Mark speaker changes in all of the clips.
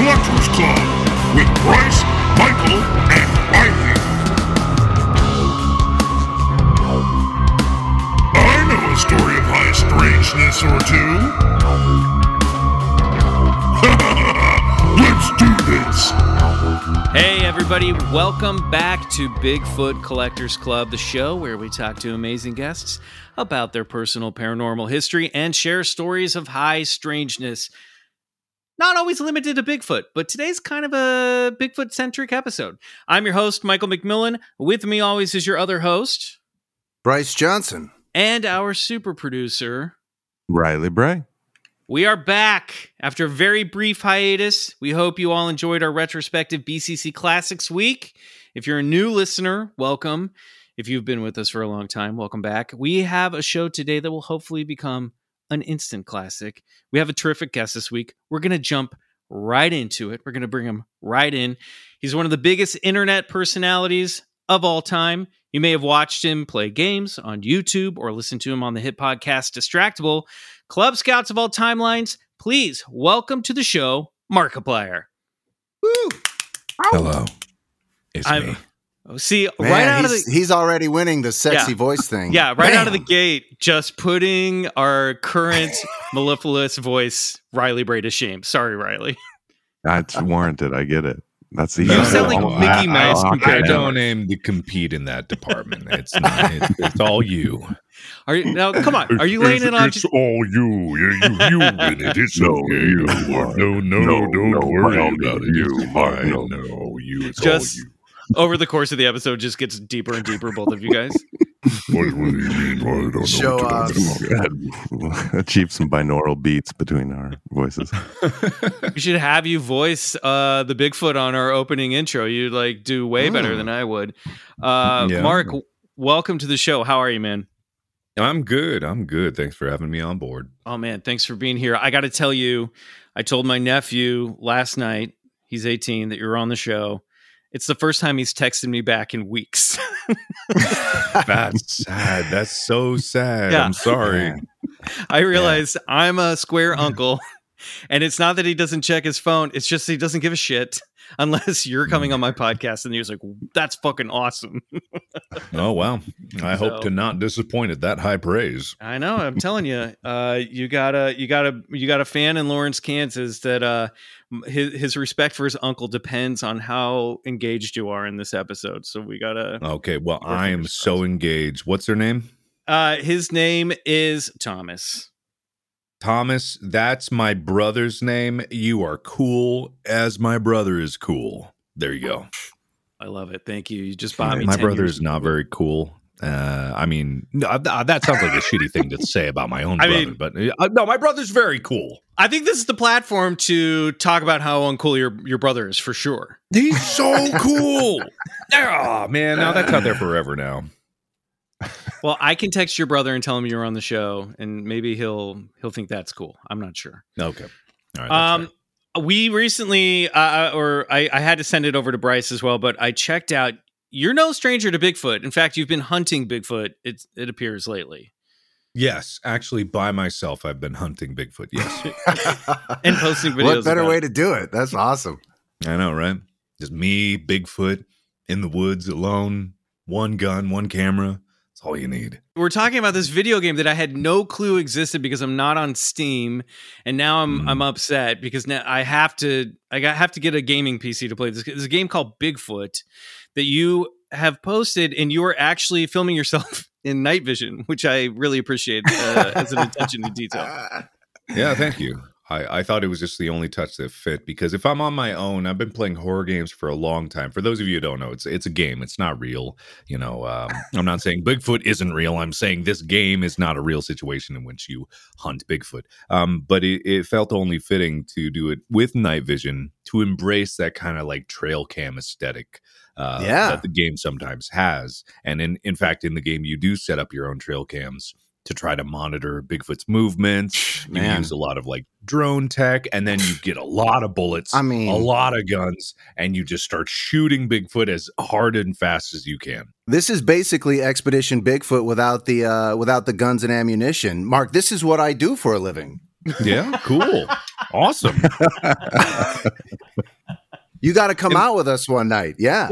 Speaker 1: Collectors Club with Bryce, Michael, and Riley. I know a story of high strangeness or two. Let's do this.
Speaker 2: Hey, everybody, welcome back to Bigfoot Collectors Club, the show where we talk to amazing guests about their personal paranormal history and share stories of high strangeness. Not always limited to Bigfoot, but today's kind of a Bigfoot centric episode. I'm your host, Michael McMillian. With me always is your other host
Speaker 3: Bryce Johnson.
Speaker 2: and our super producer.
Speaker 4: Riley Bray.
Speaker 2: We are back after a very brief hiatus. We hope you all enjoyed our retrospective BCC Classics week. If you're a new listener, welcome. If you've been with us for a long time, welcome back. We have a show today that will hopefully become an instant classic. We have a terrific guest this week. We're going to jump right into it. We're going to bring him right in. He's one of the biggest internet personalities of all time. You may have watched him play games on YouTube or listened to him on the hit podcast Distractible. Club Scouts of all timelines, please welcome to the show, Markiplier. Woo!
Speaker 4: Hello. It's
Speaker 2: I'm-
Speaker 4: me.
Speaker 2: Oh, See,
Speaker 3: Man,
Speaker 2: right out of
Speaker 3: he's,
Speaker 2: the
Speaker 3: he's already winning the sexy
Speaker 2: Yeah.
Speaker 3: voice thing.
Speaker 2: yeah, right out of the gate, just putting our current mellifluous voice, Riley Bray, to shame. Sorry, Riley.
Speaker 4: That's warranted. I get it. That's the
Speaker 2: You sound like Mickey Mouse
Speaker 4: I- I-
Speaker 2: compared
Speaker 5: I
Speaker 2: to-
Speaker 5: don't aim to compete in that department. It's not. It's, it's all you.
Speaker 2: Are you now? Come on, are you laying it on?
Speaker 1: It's all you. Yeah, you, you win it. It's
Speaker 4: No,
Speaker 1: okay.
Speaker 4: you
Speaker 1: No,
Speaker 4: are.
Speaker 1: no, no,
Speaker 4: No,
Speaker 1: don't
Speaker 4: no,
Speaker 1: worry
Speaker 4: no,
Speaker 1: about it.
Speaker 4: you
Speaker 1: It's
Speaker 4: are. No.
Speaker 1: No, you. It's
Speaker 2: Just-
Speaker 1: all you.
Speaker 2: over the course of the episode, just gets deeper and deeper. Both of you guys.
Speaker 1: What, what do you mean? I don't know
Speaker 3: Show
Speaker 1: what you're
Speaker 3: off.
Speaker 4: Achieve some binaural beats between our voices.
Speaker 2: We should have you voice uh, the Bigfoot on our opening intro. You'd like do way better
Speaker 3: Mm.
Speaker 2: than I would. Uh,
Speaker 5: Yeah.
Speaker 2: Mark, welcome to the show. How are you, man?
Speaker 5: I'm good. I'm good. Thanks for having me on board.
Speaker 2: Oh man, thanks for being here. I got to tell you, I told my nephew last night. He's 18 that you're on the show. It's the first time he's texted me back in weeks.
Speaker 5: That's sad. That's so sad.
Speaker 2: Yeah.
Speaker 5: I'm sorry.
Speaker 2: I realized I'm a square uncle, and it's not that he doesn't check his phone. It's just he doesn't give a shit unless you're coming on my podcast, and you're like, "That's fucking awesome."
Speaker 5: Oh wow. I
Speaker 2: So-
Speaker 5: hope to not disappoint at that high praise.
Speaker 2: I know. I'm telling you, uh, you got a you got a you got a fan in Lawrence, Kansas that uh, his his respect for his uncle depends on how engaged you are in this episode. So we gotta.
Speaker 5: Okay. Well, I am so engaged. What's their name?
Speaker 2: Uh, his name is Thomas.
Speaker 5: Thomas. That's my brother's name. You are cool as my brother is cool. There you go.
Speaker 2: I love it. Thank you. You just bought me.
Speaker 5: my
Speaker 2: 10
Speaker 5: brother
Speaker 2: years
Speaker 5: is
Speaker 2: of-
Speaker 5: not very cool. Uh, I mean, no, that sounds like a shitty thing to say about my own
Speaker 2: I
Speaker 5: brother,
Speaker 2: mean-
Speaker 5: but uh, no, my brother's very cool.
Speaker 2: I think this is the platform to talk about how uncool your your brother is for sure.
Speaker 5: He's so cool. oh man, now that's out there forever now.
Speaker 2: Well, I can text your brother and tell him you're on the show, and maybe he'll he'll think that's cool. I'm not sure.
Speaker 5: Okay, all right.
Speaker 2: Um,
Speaker 5: fair.
Speaker 2: we recently, uh, or I, I had to send it over to Bryce as well, but I checked out. You're no stranger to Bigfoot. In fact, you've been hunting Bigfoot. It it appears lately,
Speaker 5: yes, actually, by myself, I've been hunting Bigfoot. Yes,
Speaker 2: and posting videos.
Speaker 3: what better
Speaker 2: about
Speaker 3: way
Speaker 2: it.
Speaker 3: to do it? That's awesome.
Speaker 5: I know, right? Just me, Bigfoot, in the woods alone, one gun, one camera. That's all you need.
Speaker 2: We're talking about this video game that I had no clue existed because I'm not on Steam, and now I'm
Speaker 5: Mm.
Speaker 2: I'm upset because now I have to I got, have to get a gaming PC to play this. There's a game called Bigfoot that you have posted, and you are actually filming yourself in night vision, which I really appreciate uh, as an attention to detail.
Speaker 5: Yeah, thank you. I, I thought it was just the only touch that fit because if I'm on my own, I've been playing horror games for a long time. For those of you who don't know, it's it's a game. It's not real. You know, um, I'm not saying Bigfoot isn't real. I'm saying this game is not a real situation in which you hunt Bigfoot. Um, but it, it felt only fitting to do it with night vision to embrace that kind of like trail cam aesthetic. Uh,
Speaker 3: Yeah.
Speaker 5: that the game sometimes has, and in in fact, in the game, you do set up your own trail cams to try to monitor Bigfoot's movements. You
Speaker 3: Man.
Speaker 5: use a lot of like drone tech, and then you get a lot of bullets,
Speaker 3: I mean-
Speaker 5: a lot of guns, and you just start shooting Bigfoot as hard and fast as you can.
Speaker 3: This is basically Expedition Bigfoot without the uh, without the guns and ammunition. Mark, this is what I do for a living.
Speaker 5: Yeah, cool, awesome,
Speaker 3: You got to come out with us one night. Yeah.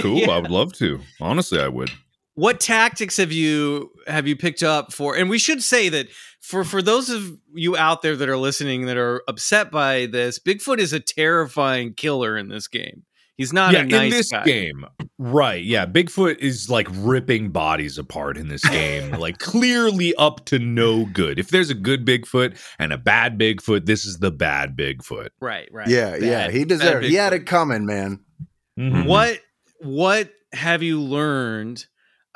Speaker 5: cool. I would love to. Honestly, I would.
Speaker 2: What tactics have you have you picked up for and we should say that for for those of you out there that are listening that are upset by this bigfoot is a terrifying killer in this game he's not
Speaker 5: yeah,
Speaker 2: a nice
Speaker 5: in this
Speaker 2: guy.
Speaker 5: game, right? Yeah, Bigfoot is like ripping bodies apart in this game, like clearly up to no good. If there's a good Bigfoot and a bad Bigfoot, this is the bad Bigfoot.
Speaker 2: right right
Speaker 3: Yeah, yeah. He
Speaker 2: bad
Speaker 3: deserved. He had it coming, man.
Speaker 5: Mhm.
Speaker 2: what what have you learned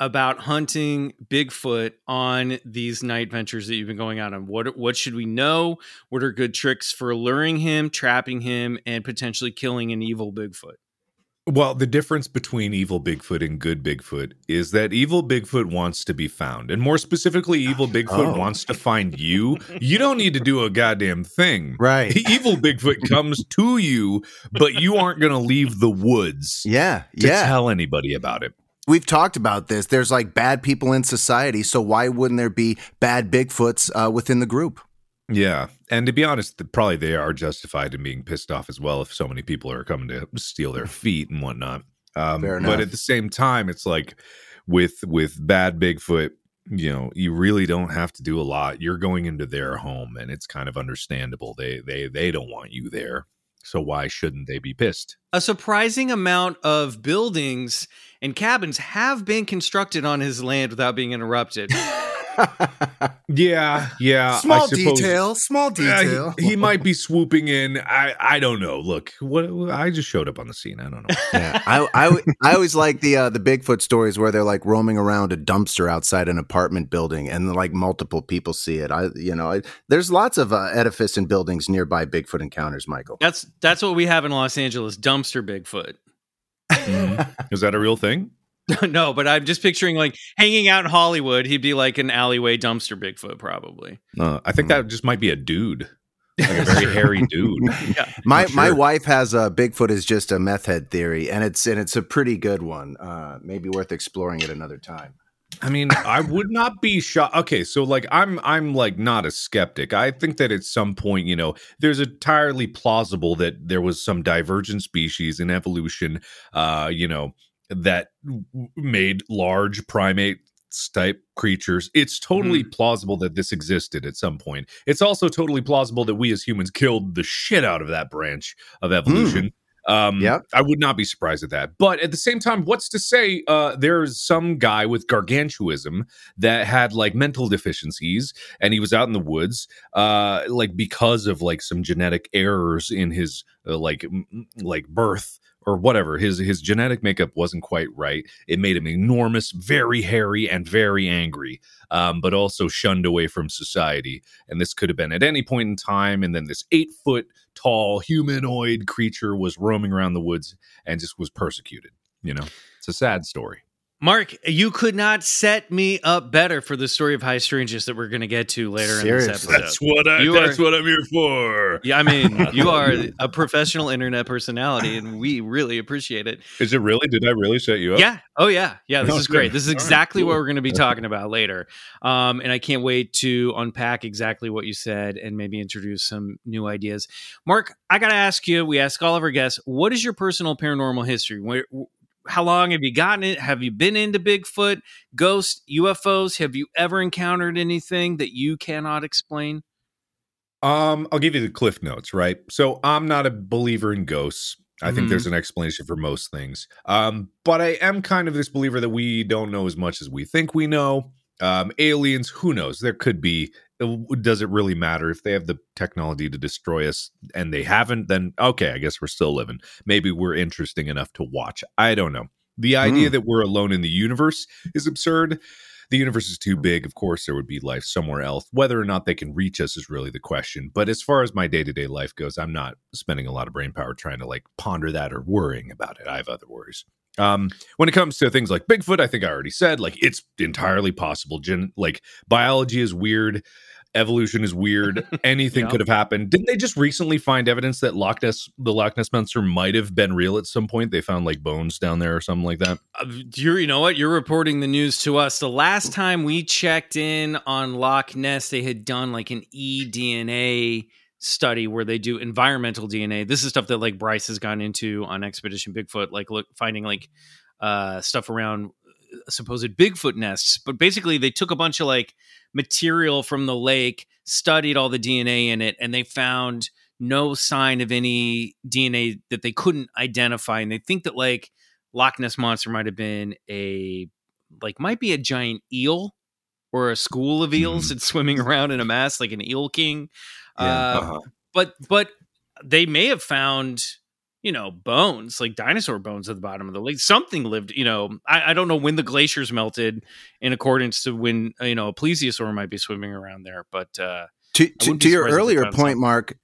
Speaker 2: about hunting Bigfoot on these night ventures that you've been going out on? What what should we know? What are good tricks for luring him, trapping him, and potentially killing an evil Bigfoot?
Speaker 5: Well, the difference between evil Bigfoot and good Bigfoot is that evil Bigfoot wants to be found. And more specifically, evil Bigfoot
Speaker 3: Oh.
Speaker 5: wants to find you. You don't need to do a goddamn thing.
Speaker 3: Right.
Speaker 5: Evil Bigfoot comes to you, but you aren't going to leave the woods
Speaker 3: Yeah.
Speaker 5: to
Speaker 3: Yeah.
Speaker 5: tell anybody about it.
Speaker 3: We've talked about this. There's like bad people in society. So why wouldn't there be bad Bigfoots uh, within the group?
Speaker 5: Yeah. And to be honest, probably they are justified in being pissed off as well if so many people are coming to steal their feet and whatnot. Um,
Speaker 3: Fair
Speaker 5: but at the same time, it's like with with bad Bigfoot, you know, you really don't have to do a lot. You're going into their home, and it's kind of understandable. They they they don't want you there, so why shouldn't they be pissed?
Speaker 2: a surprising amount of buildings and cabins have been constructed on his land without being interrupted.
Speaker 5: Yeah, yeah.
Speaker 3: small
Speaker 5: I suppose-
Speaker 3: detail. Small
Speaker 5: Yeah, he-
Speaker 3: detail.
Speaker 5: he, might be swooping in. I I don't know. Look, what I just showed up on the scene. I don't know.
Speaker 3: yeah, I, I I always like the uh, the Bigfoot stories where they're like roaming around a dumpster outside an apartment building, and like multiple people see it. I you know, I, there's lots of uh, edifice and buildings nearby Bigfoot encounters. Michael,
Speaker 2: That's that's what we have in Los Angeles, dumpster Bigfoot.
Speaker 5: Mhm. Is that a real thing?
Speaker 2: no, but I'm just picturing like hanging out in Hollywood, he'd be like an alleyway dumpster Bigfoot, probably.
Speaker 5: Uh, I think that just might be a dude, like a very hairy dude.
Speaker 2: Yeah.
Speaker 3: my
Speaker 5: Not
Speaker 3: my wife has a Bigfoot is just a meth head theory, and it's and it's a pretty good one. Uh, maybe worth exploring at another time.
Speaker 5: I mean, I would not be shocked. Okay, so like I'm I'm like not a skeptic. I think that at some point, you know, there's entirely plausible that there was some divergent species in evolution, uh, you know, that made large primate type creatures. It's totally plausible that this existed at some point. It's also totally plausible that we as humans killed the shit out of that branch of evolution. Um,
Speaker 3: Yep.
Speaker 5: I would not be surprised at that. But at the same time, what's to say uh, there's some guy with gargantuism that had like mental deficiencies and he was out in the woods, uh, like because of like some genetic errors in his uh, like m- like birth or whatever. His his genetic makeup wasn't quite right. It made him enormous, very hairy, and very angry. Um, but also shunned away from society. And this could have been at any point in time. And then this eight foot tall humanoid creature was roaming around the woods and just was persecuted. You know, it's a sad story.
Speaker 2: Mark, you could not set me up better for the story of High Strangeness that we're going to get to later in this episode.
Speaker 5: what I,
Speaker 2: You
Speaker 5: that's
Speaker 2: are-
Speaker 5: what I'm here for.
Speaker 2: yeah, I mean, you are a professional internet personality, and we really appreciate it.
Speaker 5: Is it really? Did I really set you up?
Speaker 2: Yeah. Oh, yeah. Yeah. This
Speaker 5: Oh,
Speaker 2: is great.
Speaker 5: good.
Speaker 2: This is exactly what
Speaker 5: cool.
Speaker 2: we're going to be talking about later. Um, and I can't wait to unpack exactly what you said and maybe introduce some new ideas. Mark, I got to ask you, we ask all of our guests, what is your personal paranormal history? Where, how long have you gotten it? Have you been into Bigfoot, ghost, UFOs? Have you ever encountered anything that you cannot explain?
Speaker 5: Um, I'll give you the cliff notes, right? So I'm not a believer in ghosts. I think
Speaker 2: Mhm.
Speaker 5: there's an explanation for most things. Um, but I am kind of this believer that we don't know as much as we think we know. Um, aliens, who knows? There could be. Does it really matter if they have the technology to destroy us and they haven't? Then okay, I guess we're still living. Maybe we're interesting enough to watch. I don't know. The idea that we're alone in the universe is absurd. The universe is too big. Of course, there would be life somewhere else. Whether or not they can reach us is really the question. But as far as my day to day life goes, I'm not spending a lot of brain power trying to like ponder that or worrying about it. I have other worries. Um, when it comes to things like Bigfoot, I think I already said like it's entirely possible. Gen- like biology is weird, evolution is weird. Anything
Speaker 2: Yeah.
Speaker 5: could have happened. Didn't they just recently find evidence that Loch Ness, the Loch Ness monster, might have been real at some point? They found like bones down there or something like that.
Speaker 2: Uh, You're, you know what? You're reporting the news to us. The last time we checked in on Loch Ness, they had done like an eDNA study where they do environmental DNA. This is stuff that like Bryce has gone into on Expedition Bigfoot, like look finding like uh stuff around supposed Bigfoot nests. But basically, they took a bunch of like material from the lake, studied all the DNA in it, and they found no sign of any DNA that they couldn't identify. And they think that like Loch Ness monster might have been a like might be a giant eel or a school of eels that's swimming around in a mass like an eel king.
Speaker 3: Yeah,
Speaker 2: uh,
Speaker 5: uh-huh.
Speaker 2: But but they may have found you know bones like dinosaur bones at the bottom of the lake. Something lived. You know I, I don't know when the glaciers melted in accordance to when uh, you know a plesiosaur might be swimming around there, but. uh
Speaker 3: To, to, to your
Speaker 2: surprised if they
Speaker 3: earlier point,
Speaker 2: something.
Speaker 3: Mark,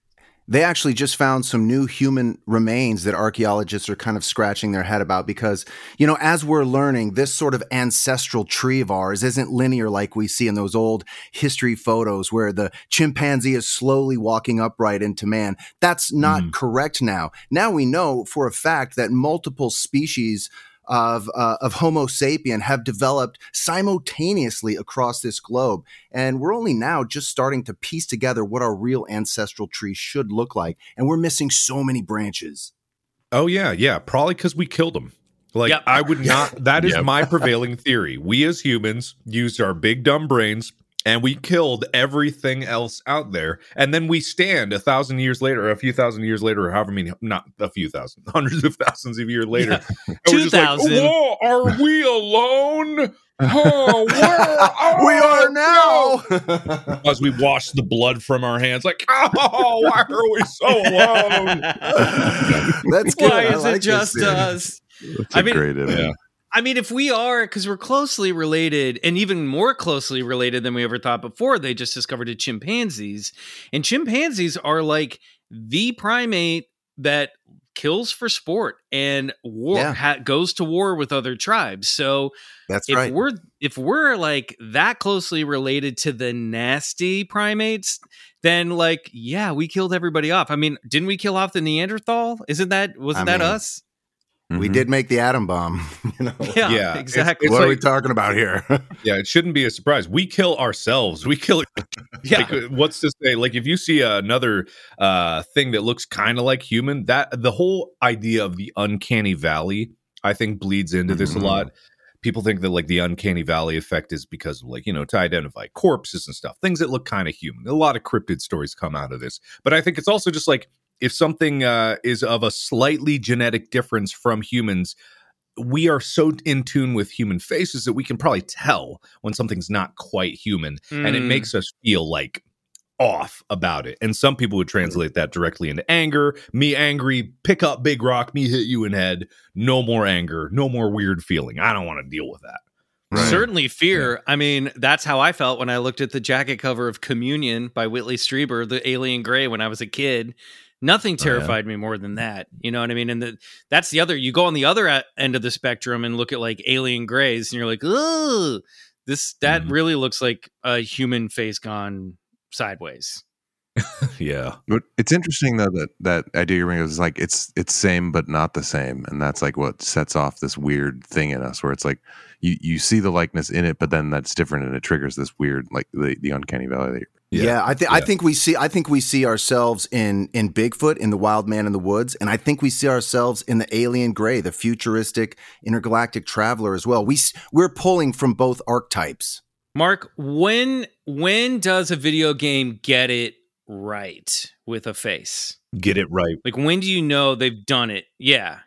Speaker 3: they actually just found some new human remains that archaeologists are kind of scratching their head about because, you know, as we're learning, this sort of ancestral tree of ours isn't linear like we see in those old history photos where the chimpanzee is slowly walking upright into man. That's not
Speaker 5: Mhm.
Speaker 3: correct now. Now we know for a fact that multiple species of uh, of Homo sapien have developed simultaneously across this globe, and we're only now just starting to piece together what our real ancestral tree should look like, and we're missing so many branches.
Speaker 5: Oh yeah, yeah. Probably because we killed them. Like
Speaker 2: Yep.
Speaker 5: I would not. That is
Speaker 4: Yep.
Speaker 5: my prevailing theory. We as humans used our big dumb brains and we killed everything else out there. And then we stand a thousand years later, or a few thousand years later, or however many, not a few thousand, hundreds of thousands of years later. and we're like,
Speaker 2: 2000.
Speaker 5: Whoa, are we alone? Oh, where
Speaker 3: we are now.
Speaker 5: As we wash the blood from our hands, like, oh, why are we so alone?
Speaker 3: That's good.
Speaker 2: Why
Speaker 3: I
Speaker 2: is
Speaker 3: like
Speaker 2: it just us?
Speaker 4: That's
Speaker 2: I
Speaker 4: a
Speaker 2: mean-
Speaker 4: great image.
Speaker 5: Yeah.
Speaker 2: I mean, if we are, because we're closely related and even more closely related than we ever thought before, they just discovered it chimpanzees. And chimpanzees are like the primate that kills for sport and war
Speaker 3: Yeah.
Speaker 2: ha- goes to war with other tribes. So
Speaker 3: That's
Speaker 2: if
Speaker 3: right.
Speaker 2: we're if we're like that closely related to the nasty primates, then like yeah, we killed everybody off. I mean, didn't we kill off the Neanderthal? Isn't that wasn't
Speaker 3: I
Speaker 2: that
Speaker 3: mean,
Speaker 2: us?
Speaker 3: We
Speaker 4: Mhm.
Speaker 3: did make the atom bomb. You know?
Speaker 2: Yeah,
Speaker 5: Yeah,
Speaker 2: exactly.
Speaker 5: it's
Speaker 3: what are we talking about here?
Speaker 5: Yeah, it shouldn't be a surprise. We kill ourselves. We kill.
Speaker 2: yeah.
Speaker 5: Like, uh, what's to say? Like, if you see another uh, thing that looks kind of like human, that the whole idea of the uncanny valley, I think, bleeds into this a
Speaker 4: Mhm.
Speaker 5: lot. People think that like the uncanny valley effect is because of like you know to identify corpses and stuff, things that look kind of human. A lot of cryptid stories come out of this, but I think it's also just like if something uh, is of a slightly genetic difference from humans, we are so in tune with human faces that we can probably tell when something's not quite human and it
Speaker 2: Mm.
Speaker 5: makes us feel like off about it. And some people would translate that directly into anger. Me angry, pick up big rock, me hit you in head. No more anger, no more weird feeling. I don't want to deal with that.
Speaker 3: Right.
Speaker 2: Certainly fear. I mean, that's how I felt when I looked at the jacket cover of Communion by Whitley Strieber, the alien gray, when I was a kid. Nothing
Speaker 4: yeah.
Speaker 2: terrified me more than that. You know what I mean? And the, that's the other, you go on the other e- end of the spectrum and look at like alien grays and you're like, oh, this, that
Speaker 5: Mhm.
Speaker 2: really looks like a human face gone sideways.
Speaker 5: Yeah.
Speaker 4: But it's interesting though that that idea you're bringing is like it's it's same but not the same, and that's like what sets off this weird thing in us where it's like you you see the likeness in it, but then that's different and it triggers this weird like the the uncanny valley that you're
Speaker 3: Yeah, I think I think we see I think we see ourselves in in Bigfoot in the Wild Man in the Woods, and I think we see ourselves in the Alien Gray, the futuristic intergalactic traveler as well. We we're pulling from both archetypes.
Speaker 2: Mark, when when does a video game get it right with a face?
Speaker 5: Get it right.
Speaker 2: Like when do you know they've done it? Yeah.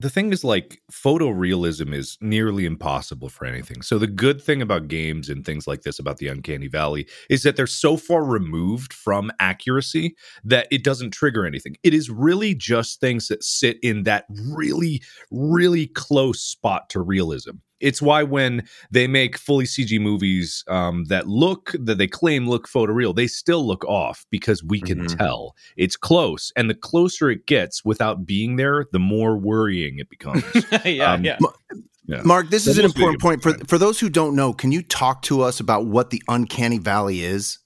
Speaker 5: The thing is like photorealism is nearly impossible for anything. So the good thing about games and things like this about the uncanny valley is that they're so far removed from accuracy that it doesn't trigger anything. It is really just things that sit in that really really close spot to realism it's why when they make fully CG movies um, that look that they claim look photoreal, they still look off because we can
Speaker 4: Mhm.
Speaker 5: tell it's close, and the closer it gets without being there, the more worrying it becomes.
Speaker 2: yeah,
Speaker 5: Um,
Speaker 2: yeah.
Speaker 5: Yeah.
Speaker 3: Mark, this is an
Speaker 5: must be a
Speaker 3: important
Speaker 5: good
Speaker 3: point for for those who don't know. Can you talk to us about what the uncanny valley is?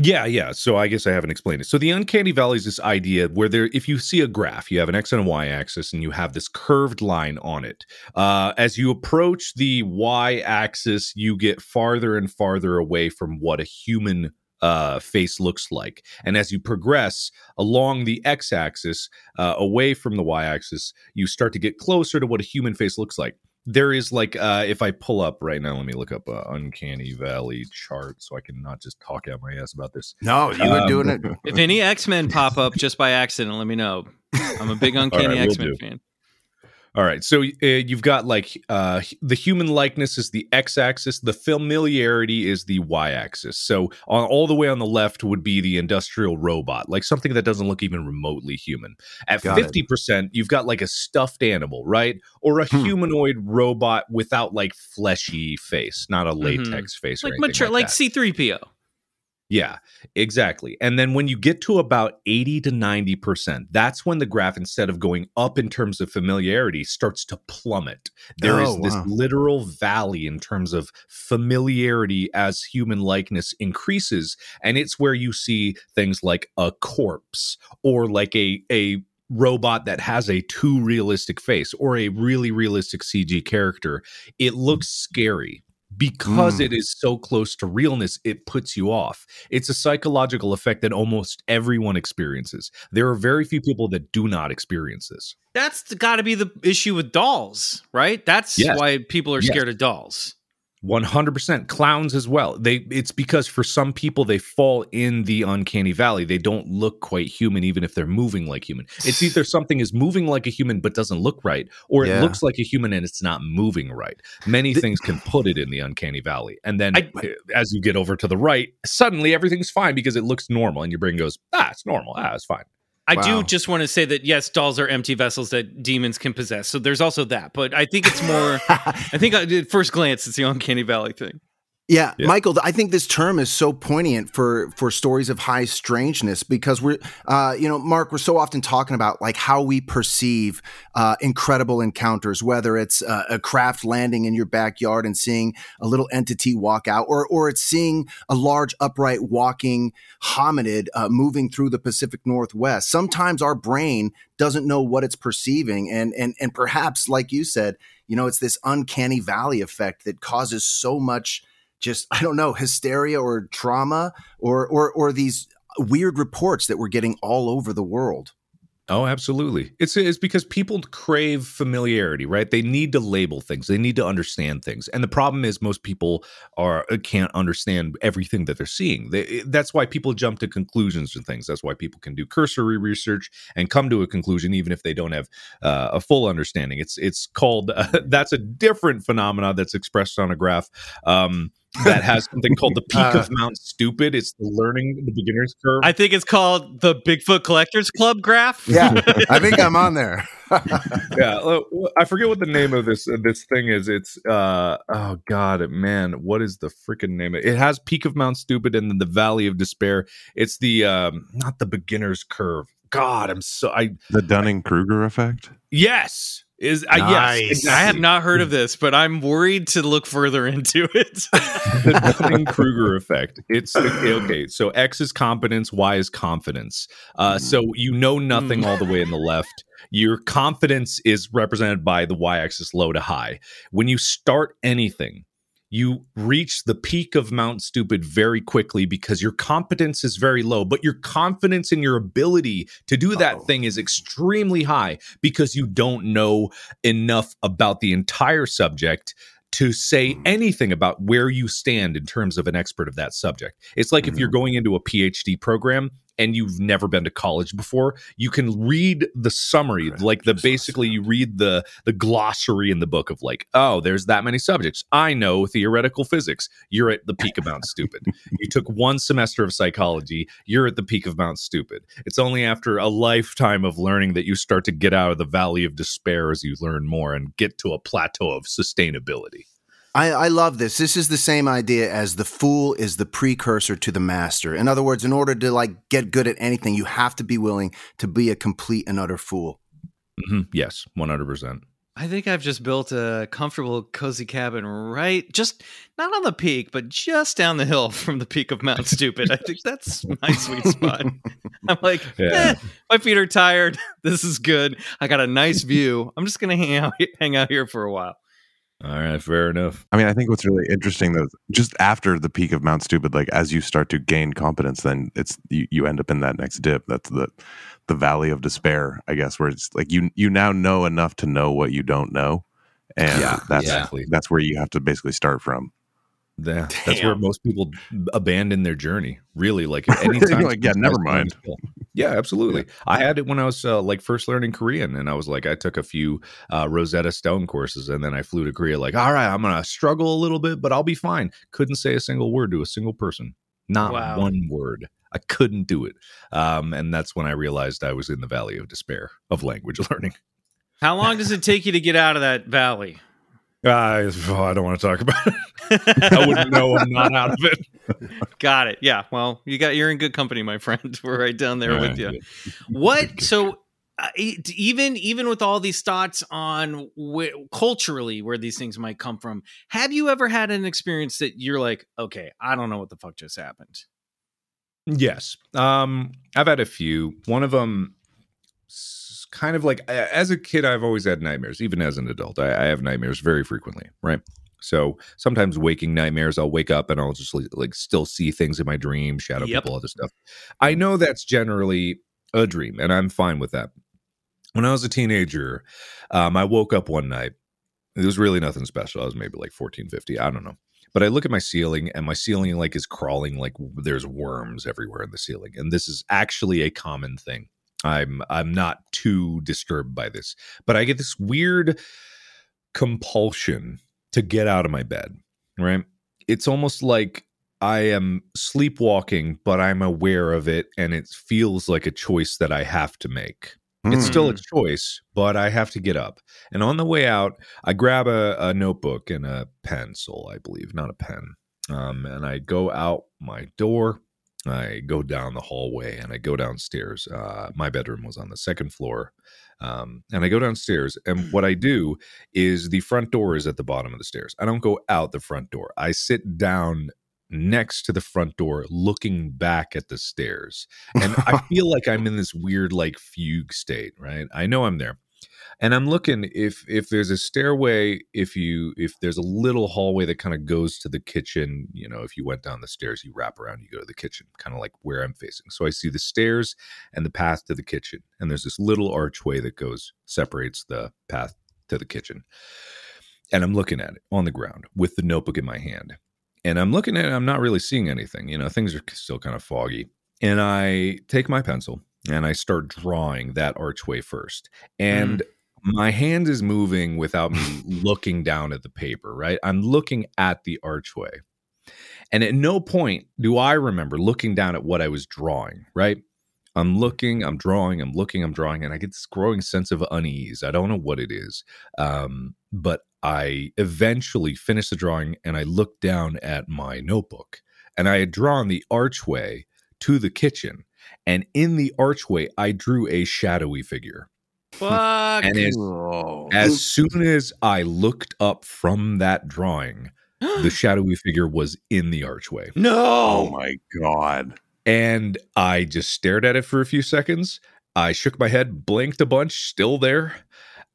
Speaker 5: Yeah, yeah. So I guess I haven't explained it. So the uncanny valley is this idea where there, if you see a graph, you have an x and a y axis, and you have this curved line on it. Uh, as you approach the y axis, you get farther and farther away from what a human uh, face looks like, and as you progress along the x axis, uh, away from the y axis, you start to get closer to what a human face looks like. There is like, uh, if I pull up right now, let me look up a uncanny valley chart so I can not just talk out my ass about this.
Speaker 3: No, you were
Speaker 5: Um,
Speaker 3: doing it.
Speaker 2: If any X Men pop up just by accident, let me know. I'm a big Uncanny
Speaker 5: All right, will
Speaker 2: X Men fan.
Speaker 5: All right, so uh, you've got like uh, the human likeness is the x-axis, the familiarity is the y-axis. So on, all the way on the left would be the industrial robot, like something that doesn't look even remotely human. At
Speaker 3: Got
Speaker 5: fifty percent, you've got like a stuffed animal, right, or a
Speaker 3: Hmm.
Speaker 5: humanoid robot without like fleshy face, not a latex face, or
Speaker 2: Like mature,
Speaker 5: like
Speaker 2: like
Speaker 5: that.
Speaker 2: C3PO.
Speaker 5: Yeah, exactly. And then when you get to about 80 to 90%, that's when the graph, instead of going up in terms of familiarity, starts to plummet. There is
Speaker 3: Oh,
Speaker 5: this
Speaker 3: wow.
Speaker 5: literal valley in terms of familiarity as human likeness increases. And it's where you see things like a corpse or like a, a, robot that has a too realistic face or a really realistic CG character it looks scary because
Speaker 3: Mm.
Speaker 5: it is so close to realness it puts you off it's a psychological effect that almost everyone experiences there are very few people that do not experience this
Speaker 2: That's got to be the issue with dolls, right? That's
Speaker 5: Yes.
Speaker 2: why people are
Speaker 5: Yes.
Speaker 2: scared of dolls.
Speaker 5: 100% clowns as well. They it's because for some people they fall in the uncanny valley. They don't look quite human even if they're moving like human. It's either something is moving like a human but doesn't look right or it looks like a human and it's not moving right. Many things can put it in the uncanny valley. And then
Speaker 2: I-
Speaker 5: uh, as you get over to the right suddenly everything's fine because it looks normal and your brain goes ah it's normal. Ah it's fine
Speaker 2: I
Speaker 3: Wow.
Speaker 2: do just want to say that yes, dolls are empty vessels that demons can possess. So there's also that, but I think it's more. I think uh, at first glance, it's the uncanny valley thing.
Speaker 3: Yeah,
Speaker 5: Yeah.
Speaker 3: Michael, I think this term is so poignant for for stories of high strangeness because we're, uh, you know, Mark, we're so often talking about like how we perceive uh, incredible encounters, whether it's uh, a craft landing in your backyard and seeing a little entity walk out, or or it's seeing a large upright walking hominid uh, moving through the Pacific Northwest. Sometimes our brain doesn't know what it's perceiving, and and and perhaps, like you said, you know, it's this uncanny valley effect that causes so much just I don't know hysteria or trauma or or or these weird reports that we're getting all over the world.
Speaker 5: Oh, absolutely. It's it's because people crave familiarity, right? They need to label things. They need to understand things. And the problem is most people are uh, can't understand everything that they're seeing. They, that's why people jump to conclusions and things. That's why people can do cursory research and come to a conclusion even if they don't have uh, a full understanding. It's it's called uh, that's a different phenomena that's expressed on a graph. Um that has something called the peak
Speaker 3: Uh.
Speaker 5: of Mount Stupid. It's the learning, the beginner's curve.
Speaker 2: I think it's called the Bigfoot Collectors Club graph.
Speaker 3: Yeah, I think I'm on there.
Speaker 5: yeah i forget what the name of this uh, this thing is it's uh oh god man what is the freaking name it has peak of mount stupid and then the valley of despair it's the um not the beginner's curve god i'm so i
Speaker 4: The Dunning Kruger effect.
Speaker 5: yes is I
Speaker 3: Nice.
Speaker 5: yes
Speaker 2: I have not heard of this, but I'm worried to look further into it.
Speaker 5: the Dunning Kruger effect. It's okay. So X is competence, Y is confidence. Uh, so you know nothing all the way in the left. Your confidence is represented by the Y axis low to high. When you start anything, you reach the peak of Mount Stupid very quickly because your competence is very low, but your confidence in your ability to do that
Speaker 3: Uh-oh.
Speaker 5: thing is extremely high because you don't know enough about the entire subject to say
Speaker 3: Mhm.
Speaker 5: anything about where you stand in terms of an expert of that subject. It's like if you're
Speaker 3: Mhm.
Speaker 5: going into a PhD program and you've never been to college before, you can read the summary,
Speaker 3: Correct.
Speaker 5: like the basically you read the the glossary in the book of like, oh, there's that many subjects. I know theoretical physics. You're at the peak of Mount Stupid. You took one semester of psychology. You're at the peak of Mount Stupid. It's only after a lifetime of learning that you start to get out of the valley of despair as you learn more and get to a plateau of sustainability.
Speaker 3: I, I love this. This is the same idea as the fool is the precursor to the master. In other words, in order to like get good at anything, you have to be willing to be a complete and utter fool.
Speaker 5: Mhm. Yes, one hundred percent.
Speaker 2: I think I've just built a comfortable, cozy cabin right, just not on the peak, but just down the hill from the peak of Mount Stupid. I think that's my sweet spot. I'm like,
Speaker 5: Yeah.
Speaker 2: eh, my feet are tired. This is good. I got a nice view. I'm just gonna hang out, hang out here for a while.
Speaker 5: All right, fair enough.
Speaker 4: I mean, I think what's really interesting though, just after the peak of Mount Stupid, like as you start to gain competence, then it's you, you end up in that next dip. That's the the valley of despair, I guess, where it's like you you now know enough to know what you don't know, and
Speaker 5: Yeah,
Speaker 4: that's
Speaker 5: exactly.
Speaker 4: that's where you have to basically start from.
Speaker 5: Yeah, that's where most people abandon their journey. Really, like at any time.
Speaker 4: Like, yeah, never mind.
Speaker 5: Yeah, absolutely. I had it when I was uh, like first learning Korean, and I was like, I took a few uh, Rosetta Stone courses, and then I flew to Korea. Like, all right, I'm gonna struggle a little bit, but I'll be fine. Couldn't say a single word to a single person, not
Speaker 2: Wow.
Speaker 5: one word. I couldn't do it, um, and that's when I realized I was in the valley of despair of language learning.
Speaker 2: How long does it take you to get out of that valley?
Speaker 5: I, oh, I don't want to talk about it. I wouldn't know I'm not out of it.
Speaker 2: got it. Yeah. Well, you got you're in good company, my friend. We're right down there with
Speaker 5: Yeah.
Speaker 2: you. What? So uh, even even with all these thoughts on wh- culturally where these things might come from, have you ever had an experience that you're like, okay, I don't know what the fuck just happened?
Speaker 5: Yes. Um, I've had a few. One of them, kind of like as a kid, I've always had nightmares. Even as an adult, I, I have nightmares very frequently. Right. So sometimes waking nightmares, I'll wake up and I'll just like, like still see things in my dream, shadow
Speaker 2: Yep.
Speaker 5: people, other stuff. I know that's generally a dream, and I'm fine with that. When I was a teenager, um, I woke up one night. It was really nothing special. I was maybe like 14, 50. I don't know but I look at my ceiling and my ceiling like is crawling like there's worms everywhere in the ceiling and this is actually a common thing. I'm I'm not too disturbed by this, but I get this weird compulsion to get out of my bed, right? It's almost like I am sleepwalking, but I'm aware of it and it feels like a choice that I have to make. It's
Speaker 3: Hmm.
Speaker 5: still a choice, but I have to get up. And on the way out, I grab a, a notebook and a pencil, I believe, not a pen. Um, and I go out my door. I go down the hallway and I go downstairs. Uh, my bedroom was on the second floor. Um, and I go downstairs. And what I do is the front door is at the bottom of the stairs. I don't go out the front door. I sit down next to the front door looking back at the stairs and i feel like i'm in this weird like fugue state right i know i'm there and i'm looking if if there's a stairway if you if there's a little hallway that kind of goes to the kitchen you know if you went down the stairs you wrap around you go to the kitchen kind of like where i'm facing. So i see the stairs and the path to the kitchen and there's this little archway that goes separates the path to the kitchen. And i'm looking at it on the ground with the notebook in my hand. And i'm looking at it i'm not really seeing anything you know things are still kind of foggy. And i take my pencil and i start drawing that archway first. And my hand is moving without me looking down at the paper right? I'm looking at the archway. And at no point do i remember looking down at what i was drawing right? I'm looking i'm drawing i'm looking i'm drawing and i get this growing sense of unease. I don't know what it is um, but i eventually finish the drawing and i look down at my notebook. And i had drawn the archway to the kitchen and in the archway i drew a shadowy figure
Speaker 2: Fuck.
Speaker 5: and as, as soon as i looked up from that drawing the shadowy figure was in the archway
Speaker 2: no.
Speaker 4: Oh my god!
Speaker 5: and I just stared at it for a few seconds. I shook my head, blinked a bunch, still there.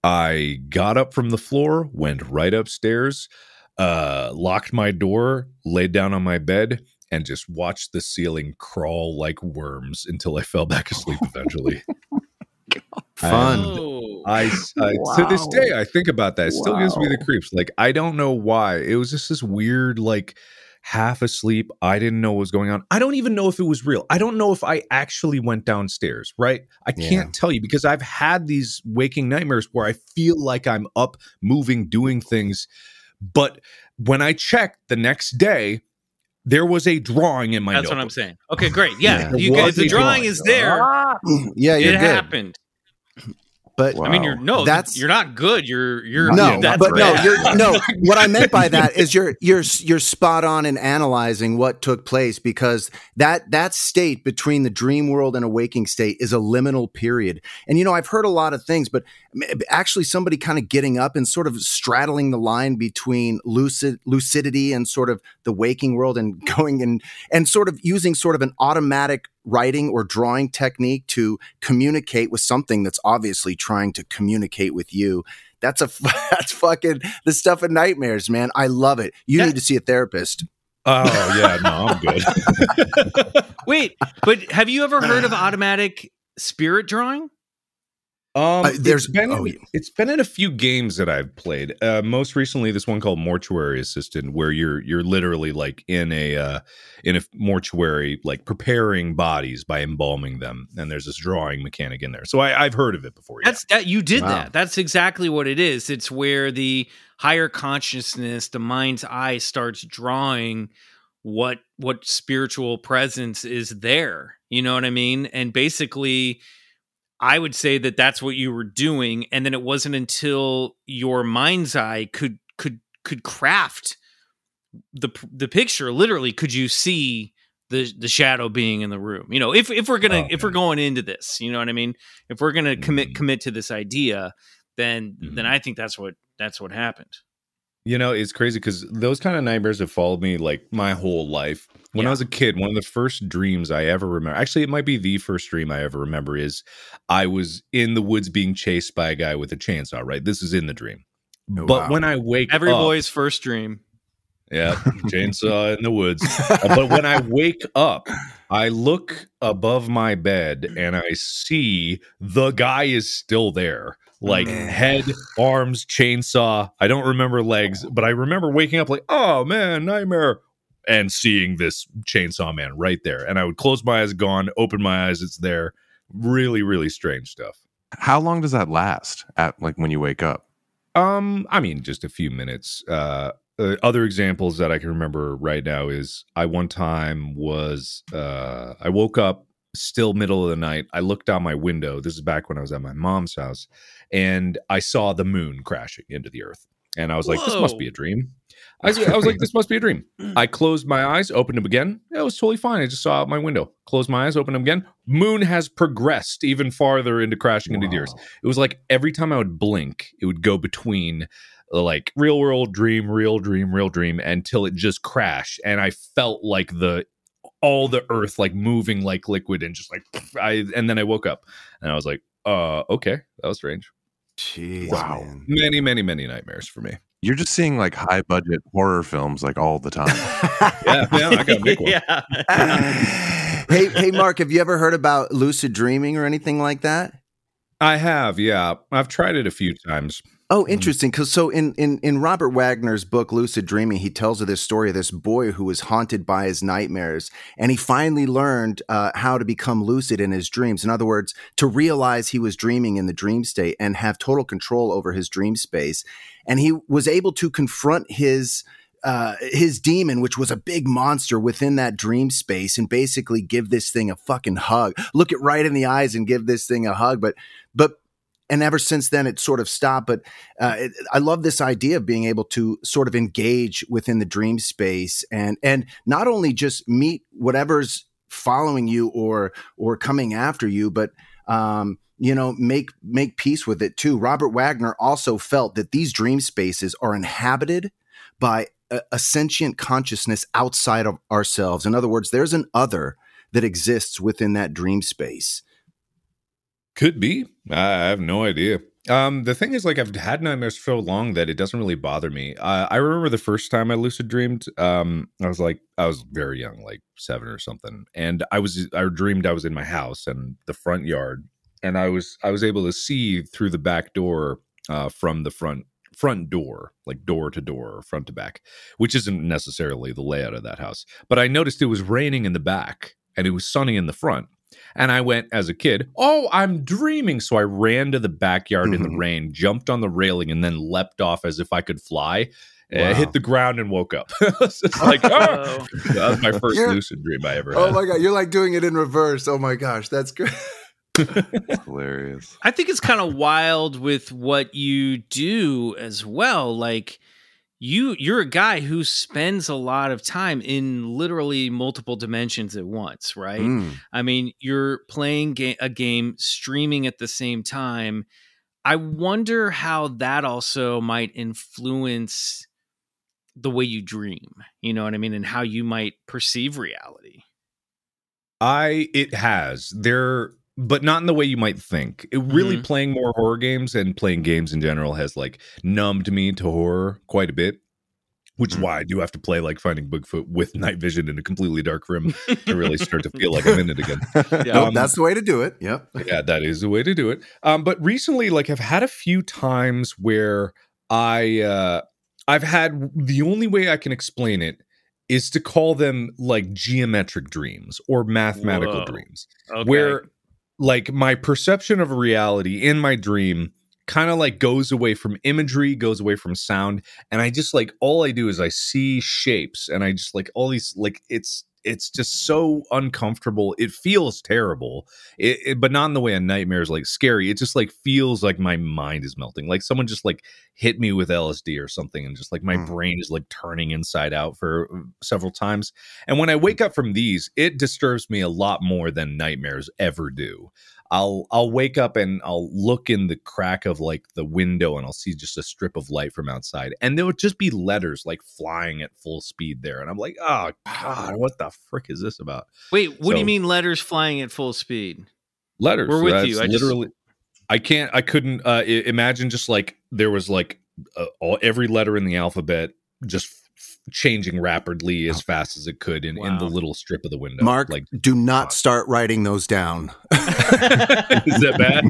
Speaker 5: I got up from the floor, went right upstairs, uh, locked my door, laid down on my bed, and just watched the ceiling crawl like worms until I fell back asleep eventually.
Speaker 3: Fun.
Speaker 2: Oh.
Speaker 5: I, I to this day I think about that. It still gives me the creeps. Like I don't know why. It was just this weird like half asleep. I didn't know what was going on. I don't even know if it was real. I don't know if I actually went downstairs, right? I can't tell you because I've had these waking nightmares where I feel like I'm up, moving, doing things. But when I checked the next day, there was a drawing in my
Speaker 2: That's what I'm saying. Okay, great. Yeah,
Speaker 3: Yeah.
Speaker 2: you guys, the
Speaker 5: is
Speaker 2: drawing is there.
Speaker 3: yeah, you're
Speaker 2: it
Speaker 3: good.
Speaker 2: happened.
Speaker 3: But
Speaker 2: I mean, you're no,
Speaker 3: That's-
Speaker 2: you're not good. You're you're
Speaker 3: no,
Speaker 2: that's
Speaker 3: but no, you're no. What I meant by that is you're you're you're spot on in analyzing what took place because that that state between the dream world and a waking state is a liminal period. And you know, I've heard a lot of things, but actually, somebody kind of getting up and sort of straddling the line between lucid lucidity and sort of the waking world, and going and and sort of using sort of an automatic writing or drawing technique to communicate with something that's obviously trying to communicate with you. That's a that's fucking the stuff of nightmares, man. I love it. You
Speaker 2: Yeah.
Speaker 3: need to see a therapist.
Speaker 5: Oh yeah, no, I'm good.
Speaker 2: Wait, but have you ever heard of automatic spirit drawing?
Speaker 5: Um,
Speaker 3: Uh, there's-
Speaker 5: it's been,
Speaker 3: oh,
Speaker 5: in,
Speaker 3: yeah.
Speaker 5: it's been in a few games that I've played. Uh, most recently, this one called Mortuary Assistant, where you're you're literally like in a uh, in a mortuary, like preparing bodies by embalming them, and there's this drawing mechanic in there. So I, I've heard of it before. Yeah.
Speaker 2: That's that you did
Speaker 3: Wow.
Speaker 2: that. That's exactly what it is. It's where the higher consciousness, the mind's eye starts drawing what what spiritual presence is there. You know what I mean? And basically I would say that that's what you were doing and then it wasn't until your mind's eye could could could craft the the picture literally could you see the the shadow being in the room you know if if we're gonna
Speaker 5: Oh,
Speaker 2: if we're going into this you know what i mean if we're gonna commit
Speaker 5: Mhm.
Speaker 2: commit to this idea then then
Speaker 5: Mhm.
Speaker 2: i think that's what that's what happened
Speaker 5: You know, it's crazy because those kind of nightmares have followed me like my whole life. When
Speaker 2: Yeah.
Speaker 5: I was a kid, one of the first dreams I ever remember, actually, it might be the first dream I ever remember, is I was in the woods being chased by a guy with a chainsaw, right? This is in the dream.
Speaker 3: Oh,
Speaker 5: but
Speaker 3: wow.
Speaker 5: when I wake up
Speaker 2: every
Speaker 5: up,
Speaker 2: boy's first dream
Speaker 5: yeah, chainsaw in the woods. Uh, but when I wake up, I look above my bed and I see the guy is still there. Like
Speaker 3: Man.
Speaker 5: head, arms, chainsaw. I don't remember legs, but I remember waking up like, oh man, nightmare. And seeing this chainsaw man right there. And I would close my eyes, gone, open my eyes, it's there. Really, really strange stuff.
Speaker 4: How long does that last at like when you wake up?
Speaker 5: Um, I mean, just a few minutes. Uh, uh, other examples that I can remember right now is I one time was uh, I woke up still middle of the night. I looked out my window. This is back when I was at my mom's house, and I saw the moon crashing into the earth. And I was like, "This must be a dream." I, was- I was like, "This must be a dream." I closed my eyes, opened them again. It was totally fine. I just saw out my window. Closed my eyes, opened them again. Moon has progressed even farther into crashing into the earth. It was like every time I would blink, it would go between like real world dream, real dream, real dream until it just crashed. And I felt like the all the earth like moving like liquid and just like I and then I woke up and I was like, uh, okay, that was strange.
Speaker 3: Jeez,
Speaker 4: Wow.
Speaker 3: man.
Speaker 5: Many, many, many nightmares for me.
Speaker 4: You're just seeing like high budget horror films like all the time.
Speaker 5: Yeah, yeah, I gotta make one.
Speaker 2: yeah
Speaker 3: hey, hey, Mark, have you ever heard about lucid dreaming or anything like that?
Speaker 5: I have, yeah. I've tried it a few times.
Speaker 3: Oh, interesting. Because so in, in in Robert Waggoner's book Lucid Dreaming, he tells of this story of this boy who was haunted by his nightmares, and he finally learned uh, how to become lucid in his dreams. In other words, to realize he was dreaming in the dream state and have total control over his dream space. And he was able to confront his uh, his demon, which was a big monster within that dream space, and basically give this thing a fucking hug, look it right in the eyes, and give this thing a hug. But but and ever since then it sort of stopped but uh, it, i love this idea of being able to sort of engage within the dream space and and not only just meet whatever's following you or or coming after you but um you know make make peace with it too. Robert Waggoner also felt that these dream spaces are inhabited by a, a sentient consciousness outside of ourselves. In other words there's an other that exists within that dream space
Speaker 5: Could be. I have no idea. Um, the thing is, like, I've had nightmares so long that it doesn't really bother me. Uh, I remember the first time I lucid dreamed. Um, I was like, I was very young, like seven or something, and I was, I dreamed I was in my house and the front yard, and I was, I was able to see through the back door, uh, from the front front door, like door to door, front to back, which isn't necessarily the layout of that house. But I noticed it was raining in the back and it was sunny in the front. And I went as a kid, oh, I'm dreaming. So I ran to the backyard mm-hmm. in the
Speaker 3: Mhm.
Speaker 5: rain, jumped on the railing, and then leapt off as if I could fly. uh, hit the ground and woke up. it's like, oh,
Speaker 2: Oh.
Speaker 5: that was my 1st
Speaker 3: You're-
Speaker 5: lucid dream I ever
Speaker 3: Oh
Speaker 5: had.
Speaker 3: my god, you're like doing it in reverse. Oh my gosh, that's great.
Speaker 4: Hilarious.
Speaker 2: I think it's kind of wild with what you do as well. Like you you're a guy who spends a lot of time in literally multiple dimensions at once, right?
Speaker 3: Mm.
Speaker 2: I mean, you're playing ga- a game, streaming at the same time. I wonder how that also might influence the way you dream. You know what I mean? And how you might perceive reality.
Speaker 5: I it has there, but not in the way you might think. It really
Speaker 2: Mhm.
Speaker 5: playing more horror games and playing games in general has like numbed me to horror quite a bit. Which is why I do have to play like Finding Bigfoot with night vision in a completely dark room to really start to feel like I'm in it again.
Speaker 3: Nope,
Speaker 5: Um,
Speaker 3: that's the way to do it. Yep.
Speaker 5: yeah, that is the way to do it. Um, but recently, like I've had a few times where I uh I've had the only way I can explain it is to call them like geometric dreams or mathematical
Speaker 2: Whoa.
Speaker 5: dreams
Speaker 2: Okay.
Speaker 5: where like my perception of reality in my dream kind of like goes away from imagery goes away from sound and i just like all i do is i see shapes and i just like all these like it's it's just so uncomfortable it feels terrible it, it- but not in the way a nightmare is like scary it just like feels like my mind is melting like someone just like hit me with lsd or something and just like my
Speaker 3: Mm.
Speaker 5: brain is like turning inside out for uh, several times and when I wake up from these, it disturbs me a lot more than nightmares ever do. I'll I'll wake up and I'll look in the crack of like the window and I'll see just a strip of light from outside. And there would just be letters like flying at full speed there. And I'm like, oh God, what the frick is this about?
Speaker 2: Wait, what do you mean letters flying at full speed?
Speaker 5: Letters.
Speaker 2: We're with you. I just-
Speaker 5: literally I can't I couldn't uh imagine just like there was like uh, all every letter in the alphabet just changing rapidly as fast as it could in, in the little strip of the window.
Speaker 3: Mark,
Speaker 5: like
Speaker 3: do not start writing those down.
Speaker 5: is that bad?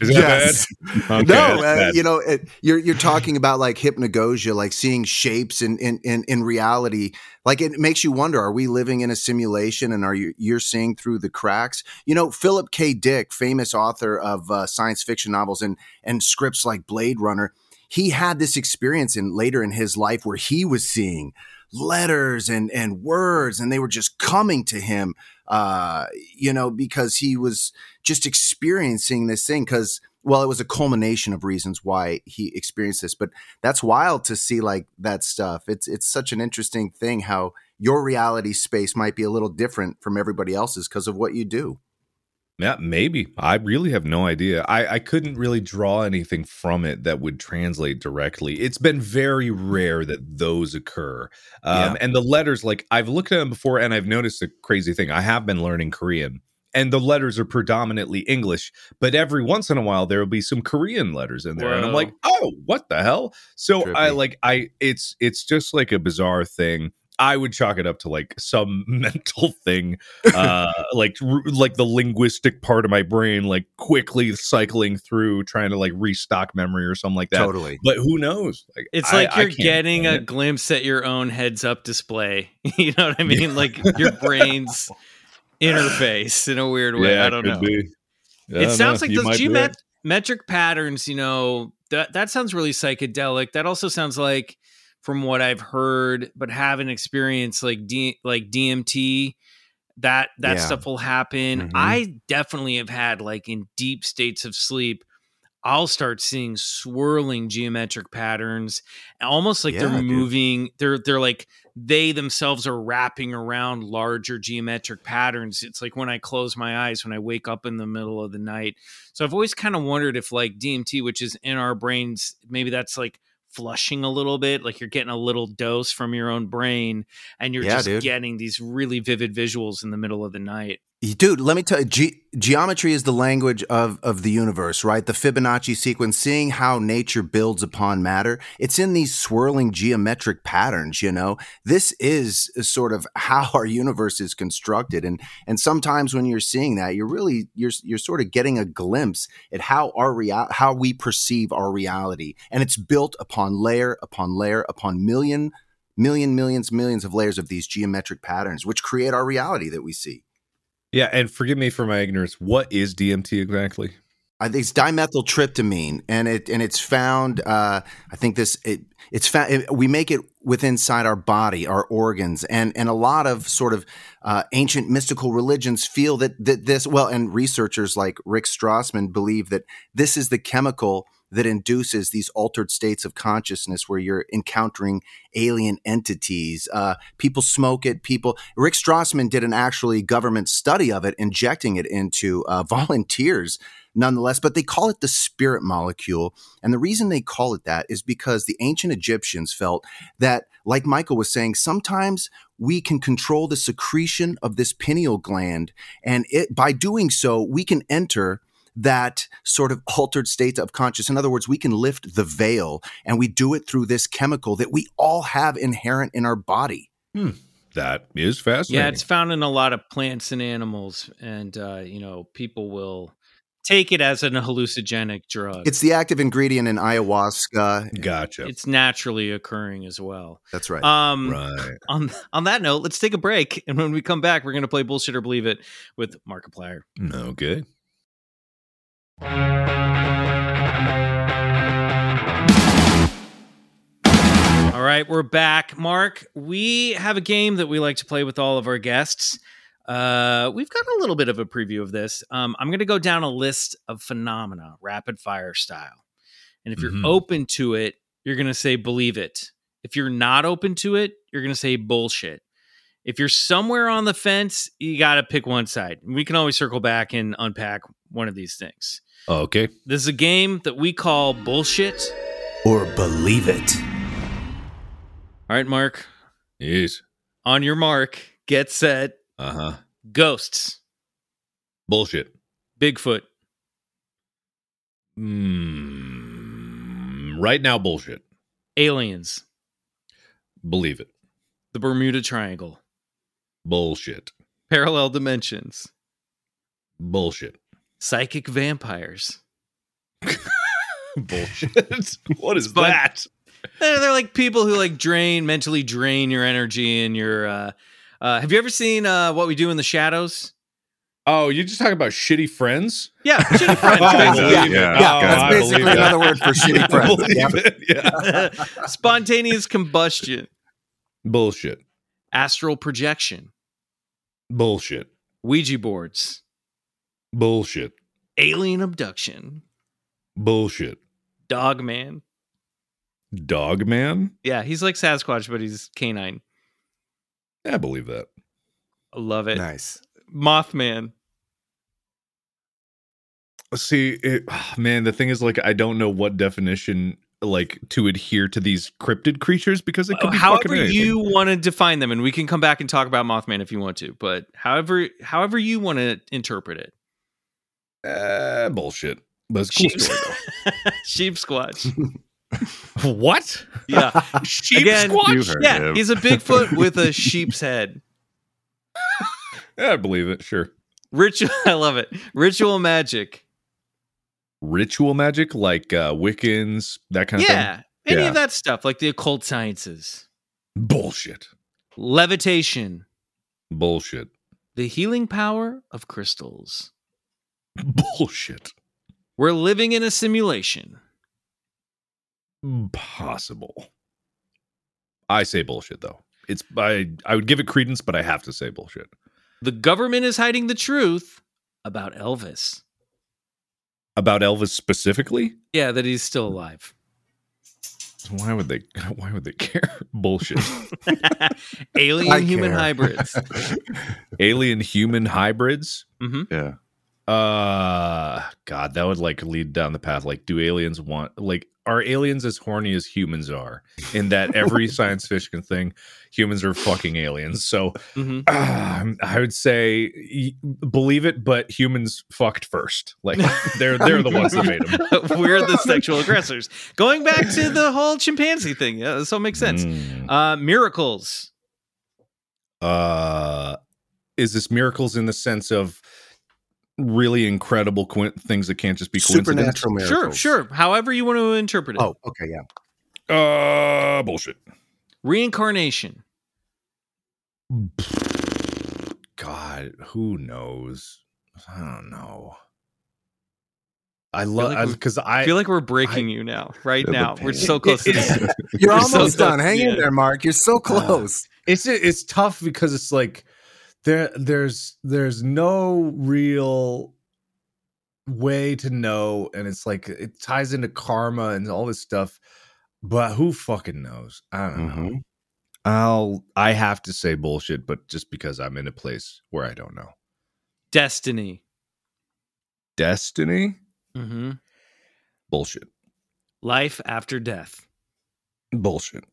Speaker 5: Is that
Speaker 3: Yes.
Speaker 5: bad? Okay,
Speaker 3: no,
Speaker 5: that's
Speaker 3: uh,
Speaker 5: bad.
Speaker 3: you know, it, you're you're talking about like hypnagogia, like seeing shapes in, in in in reality. Like it makes you wonder: Are we living in a simulation, and are you you're seeing through the cracks? You know, Philip K. Dick, famous author of uh, science fiction novels and and scripts like Blade Runner, he had this experience in later in his life where he was seeing letters and and words, and they were just coming to him. Uh, you know, because he was just experiencing this thing because well it was a culmination of reasons why he experienced this but that's wild to see like that stuff it's it's such an interesting thing how your reality space might be a little different from everybody else's because of what you do
Speaker 5: Yeah, maybe. I really have no idea. I, I couldn't really draw anything from it that would translate directly. It's been very rare that those occur. Um,
Speaker 3: Yeah.
Speaker 5: And the letters, like I've looked at them before and I've noticed a crazy thing. I have been learning Korean and the letters are predominantly English, but every once in a while there will be some Korean letters in there. And I'm like, oh, what the hell? So I like, I, it's, it's just like a bizarre thing. I would chalk it up to like some mental thing uh like r- like the linguistic part of my brain like quickly cycling through trying to like restock memory or something like that
Speaker 3: totally
Speaker 5: but who knows like
Speaker 2: It's
Speaker 5: I-
Speaker 2: like you're getting a
Speaker 5: it.
Speaker 2: glimpse at your own heads up display. you know what I mean? Like your brain's interface in a weird way.
Speaker 5: yeah
Speaker 2: I don't know.
Speaker 5: be. I
Speaker 2: it
Speaker 5: don't
Speaker 2: sounds
Speaker 5: know.
Speaker 2: like
Speaker 5: You
Speaker 2: those
Speaker 5: might be
Speaker 2: geomet-
Speaker 5: right.
Speaker 2: metric patterns, you know, that that sounds really psychedelic. That also sounds like from what I've heard, but haven't experienced like D like DMT, that that
Speaker 3: Yeah.
Speaker 2: stuff will happen.
Speaker 3: Mhm.
Speaker 2: I definitely have had like in deep states of sleep. I'll start seeing swirling geometric patterns, almost like
Speaker 3: Yeah,
Speaker 2: they're
Speaker 3: dude.
Speaker 2: moving. They're they're like they themselves are wrapping around larger geometric patterns. It's like when I close my eyes when I wake up in the middle of the night. So I've always kind of wondered if like DMT, which is in our brains, maybe that's like flushing a little bit, like you're getting a little dose from your own brain and you're
Speaker 3: Yeah,
Speaker 2: just
Speaker 3: dude.
Speaker 2: getting these really vivid visuals in the middle of the night.
Speaker 3: Dude, let me tell you, ge- geometry is the language of, of the universe, right? The Fibonacci sequence, seeing how nature builds upon matter. It's in these swirling geometric patterns, you know? This is sort of how our universe is constructed. And and sometimes when you're seeing that, you're really you're you're sort of getting a glimpse at how our real how we perceive our reality. And it's built upon layer upon layer upon million, million, millions, millions of layers of these geometric patterns, which create our reality that we see.
Speaker 5: Yeah, and forgive me for my ignorance. What is DMT exactly?
Speaker 3: I think it's dimethyltryptamine, and it and it's found. Uh, I think this it it's found. It, we make it with inside our body, our organs, and and a lot of sort of uh, ancient mystical religions feel that that this well, and researchers like Rick Strassman believe that this is the chemical that induces these altered states of consciousness where you're encountering alien entities. Uh, people smoke it. People. Rick Strassman did an actually government study of it, injecting it into uh, volunteers. Nonetheless, but they call it the spirit molecule. And the reason they call it that is because the ancient Egyptians felt that, like Michael was saying, sometimes we can control the secretion of this pineal gland. And it, by doing so, we can enter that sort of altered state of conscious. In other words, we can lift the veil and we do it through this chemical that we all have inherent in our body.
Speaker 5: Hmm. That is fascinating.
Speaker 2: Yeah, it's found in a lot of plants and animals, and uh, you know, people will take it as an hallucinogenic drug.
Speaker 3: It's the active ingredient in ayahuasca.
Speaker 5: gotcha.
Speaker 2: it's naturally occurring as well.
Speaker 3: That's right.
Speaker 2: Um,
Speaker 5: right.
Speaker 2: on on that note, let's take a break, and when we come back, we're going to play bullshit or believe it with Markiplier.
Speaker 5: Okay.
Speaker 2: All right, we're back. Mark, we have a game that we like to play with all of our guests. Uh, we've got a little bit of a preview of this. Um, I'm going to go down a list of phenomena, rapid fire style. And if you're
Speaker 5: Mhm.
Speaker 2: open to it, you're going to say believe it. If you're not open to it, you're going to say bullshit. If you're somewhere on the fence, you got to pick one side. We can always circle back and unpack one of these things.
Speaker 5: Okay.
Speaker 2: This is a game that we call bullshit.
Speaker 3: or believe it.
Speaker 2: All right, Mark,
Speaker 5: Yes.
Speaker 2: on your mark, get set,
Speaker 5: Uh huh.
Speaker 2: ghosts,
Speaker 5: Bullshit.
Speaker 2: Bigfoot,
Speaker 5: Mm, right now, bullshit.
Speaker 2: aliens,
Speaker 5: Believe it.
Speaker 2: the Bermuda Triangle,
Speaker 5: Bullshit.
Speaker 2: parallel dimensions,
Speaker 5: Bullshit.
Speaker 2: Psychic vampires.
Speaker 5: Bullshit. what is
Speaker 2: But-
Speaker 5: that?
Speaker 2: They're, they're like people who like drain, mentally drain your energy and your. Uh, uh, have you ever seen uh, What We Do in the Shadows?
Speaker 5: Oh, you just talking about shitty friends?
Speaker 2: Yeah, shitty friends.
Speaker 5: I
Speaker 2: basically.
Speaker 4: Yeah.
Speaker 3: Yeah,
Speaker 5: Oh,
Speaker 3: that's basically
Speaker 5: believe that.
Speaker 3: another word for shitty friends.
Speaker 5: believe
Speaker 3: Yep.
Speaker 5: it. Yeah.
Speaker 2: Spontaneous combustion,
Speaker 5: Bullshit.
Speaker 2: astral projection,
Speaker 5: Bullshit.
Speaker 2: Ouija boards,
Speaker 5: Bullshit.
Speaker 2: alien abduction,
Speaker 5: Bullshit.
Speaker 2: dog man.
Speaker 5: Dog man?
Speaker 2: Yeah, he's like Sasquatch, but he's canine.
Speaker 5: I believe that.
Speaker 2: I love it.
Speaker 3: Nice.
Speaker 2: Mothman.
Speaker 5: See, it, ah, man, the thing is, like, I don't know what definition, like, to adhere to these cryptid creatures because it could be
Speaker 2: however
Speaker 5: fucking
Speaker 2: you want to define them, and we can come back and talk about Mothman if you want to. But however, however you want to interpret it,
Speaker 5: Uh, bullshit. But it's cool
Speaker 2: sheep,
Speaker 5: story,
Speaker 2: sheep squatch.
Speaker 5: what?
Speaker 2: Yeah,
Speaker 5: Sheep
Speaker 2: Again,
Speaker 5: squatch?
Speaker 4: You heard
Speaker 2: yeah,
Speaker 4: him.
Speaker 2: he's a Bigfoot with a sheep's head.
Speaker 5: Yeah, I believe it. Sure.
Speaker 2: Ritual, I love it. Ritual magic.
Speaker 5: Ritual magic, like uh, Wiccans, that kind of thing.
Speaker 2: Yeah, any of that stuff, like the occult sciences.
Speaker 5: Bullshit.
Speaker 2: Levitation.
Speaker 5: Bullshit.
Speaker 2: The healing power of crystals.
Speaker 5: Bullshit.
Speaker 2: We're living in a simulation.
Speaker 5: Possible. I say bullshit though. It's I I would give it credence, but I have to say bullshit.
Speaker 2: The government is hiding the truth about Elvis.
Speaker 5: About Elvis specifically?
Speaker 2: Yeah, that he's still alive.
Speaker 5: Why would they why would they care? Bullshit.
Speaker 2: Alien
Speaker 3: I
Speaker 2: human
Speaker 3: care.
Speaker 2: hybrids.
Speaker 5: Alien human hybrids? Mm-hmm.
Speaker 4: Yeah.
Speaker 5: Uh god, that would like lead down the path like do aliens want like are aliens as horny as humans are? In that every science fiction thing, humans are fucking aliens. So
Speaker 2: Mhm.
Speaker 5: um, I would say believe it, but humans fucked first. Like they're they're the ones that made them.
Speaker 2: We're the sexual aggressors. Going back to the whole chimpanzee thing. Yeah, this all makes sense.
Speaker 5: Mm.
Speaker 2: Uh, miracles.
Speaker 5: Uh, is this miracles in the sense of really incredible coin- things that can't just be coincidence?
Speaker 3: Supernatural miracles.
Speaker 2: Sure, sure. However you want to interpret it.
Speaker 3: Oh, okay, yeah.
Speaker 5: Uh, bullshit.
Speaker 2: Reincarnation.
Speaker 5: God, who knows? I don't know. I love because
Speaker 2: I
Speaker 5: I
Speaker 2: feel like we're breaking you now, right now. We're so close to this.
Speaker 3: You're
Speaker 2: You're so
Speaker 3: almost done.
Speaker 2: close.
Speaker 3: Hang
Speaker 2: Yeah.
Speaker 3: in there, Mark. You're so close.
Speaker 5: it's it's tough because it's like there there's there's no real way to know and it's like it ties into karma and all this stuff but who fucking knows? I don't know.
Speaker 3: Mhm.
Speaker 5: i'll i have to say bullshit but just because i'm in a place where i don't know.
Speaker 2: Destiny.
Speaker 5: destiny?
Speaker 2: Mm-hmm.
Speaker 5: Bullshit.
Speaker 2: Life after death.
Speaker 5: bullshit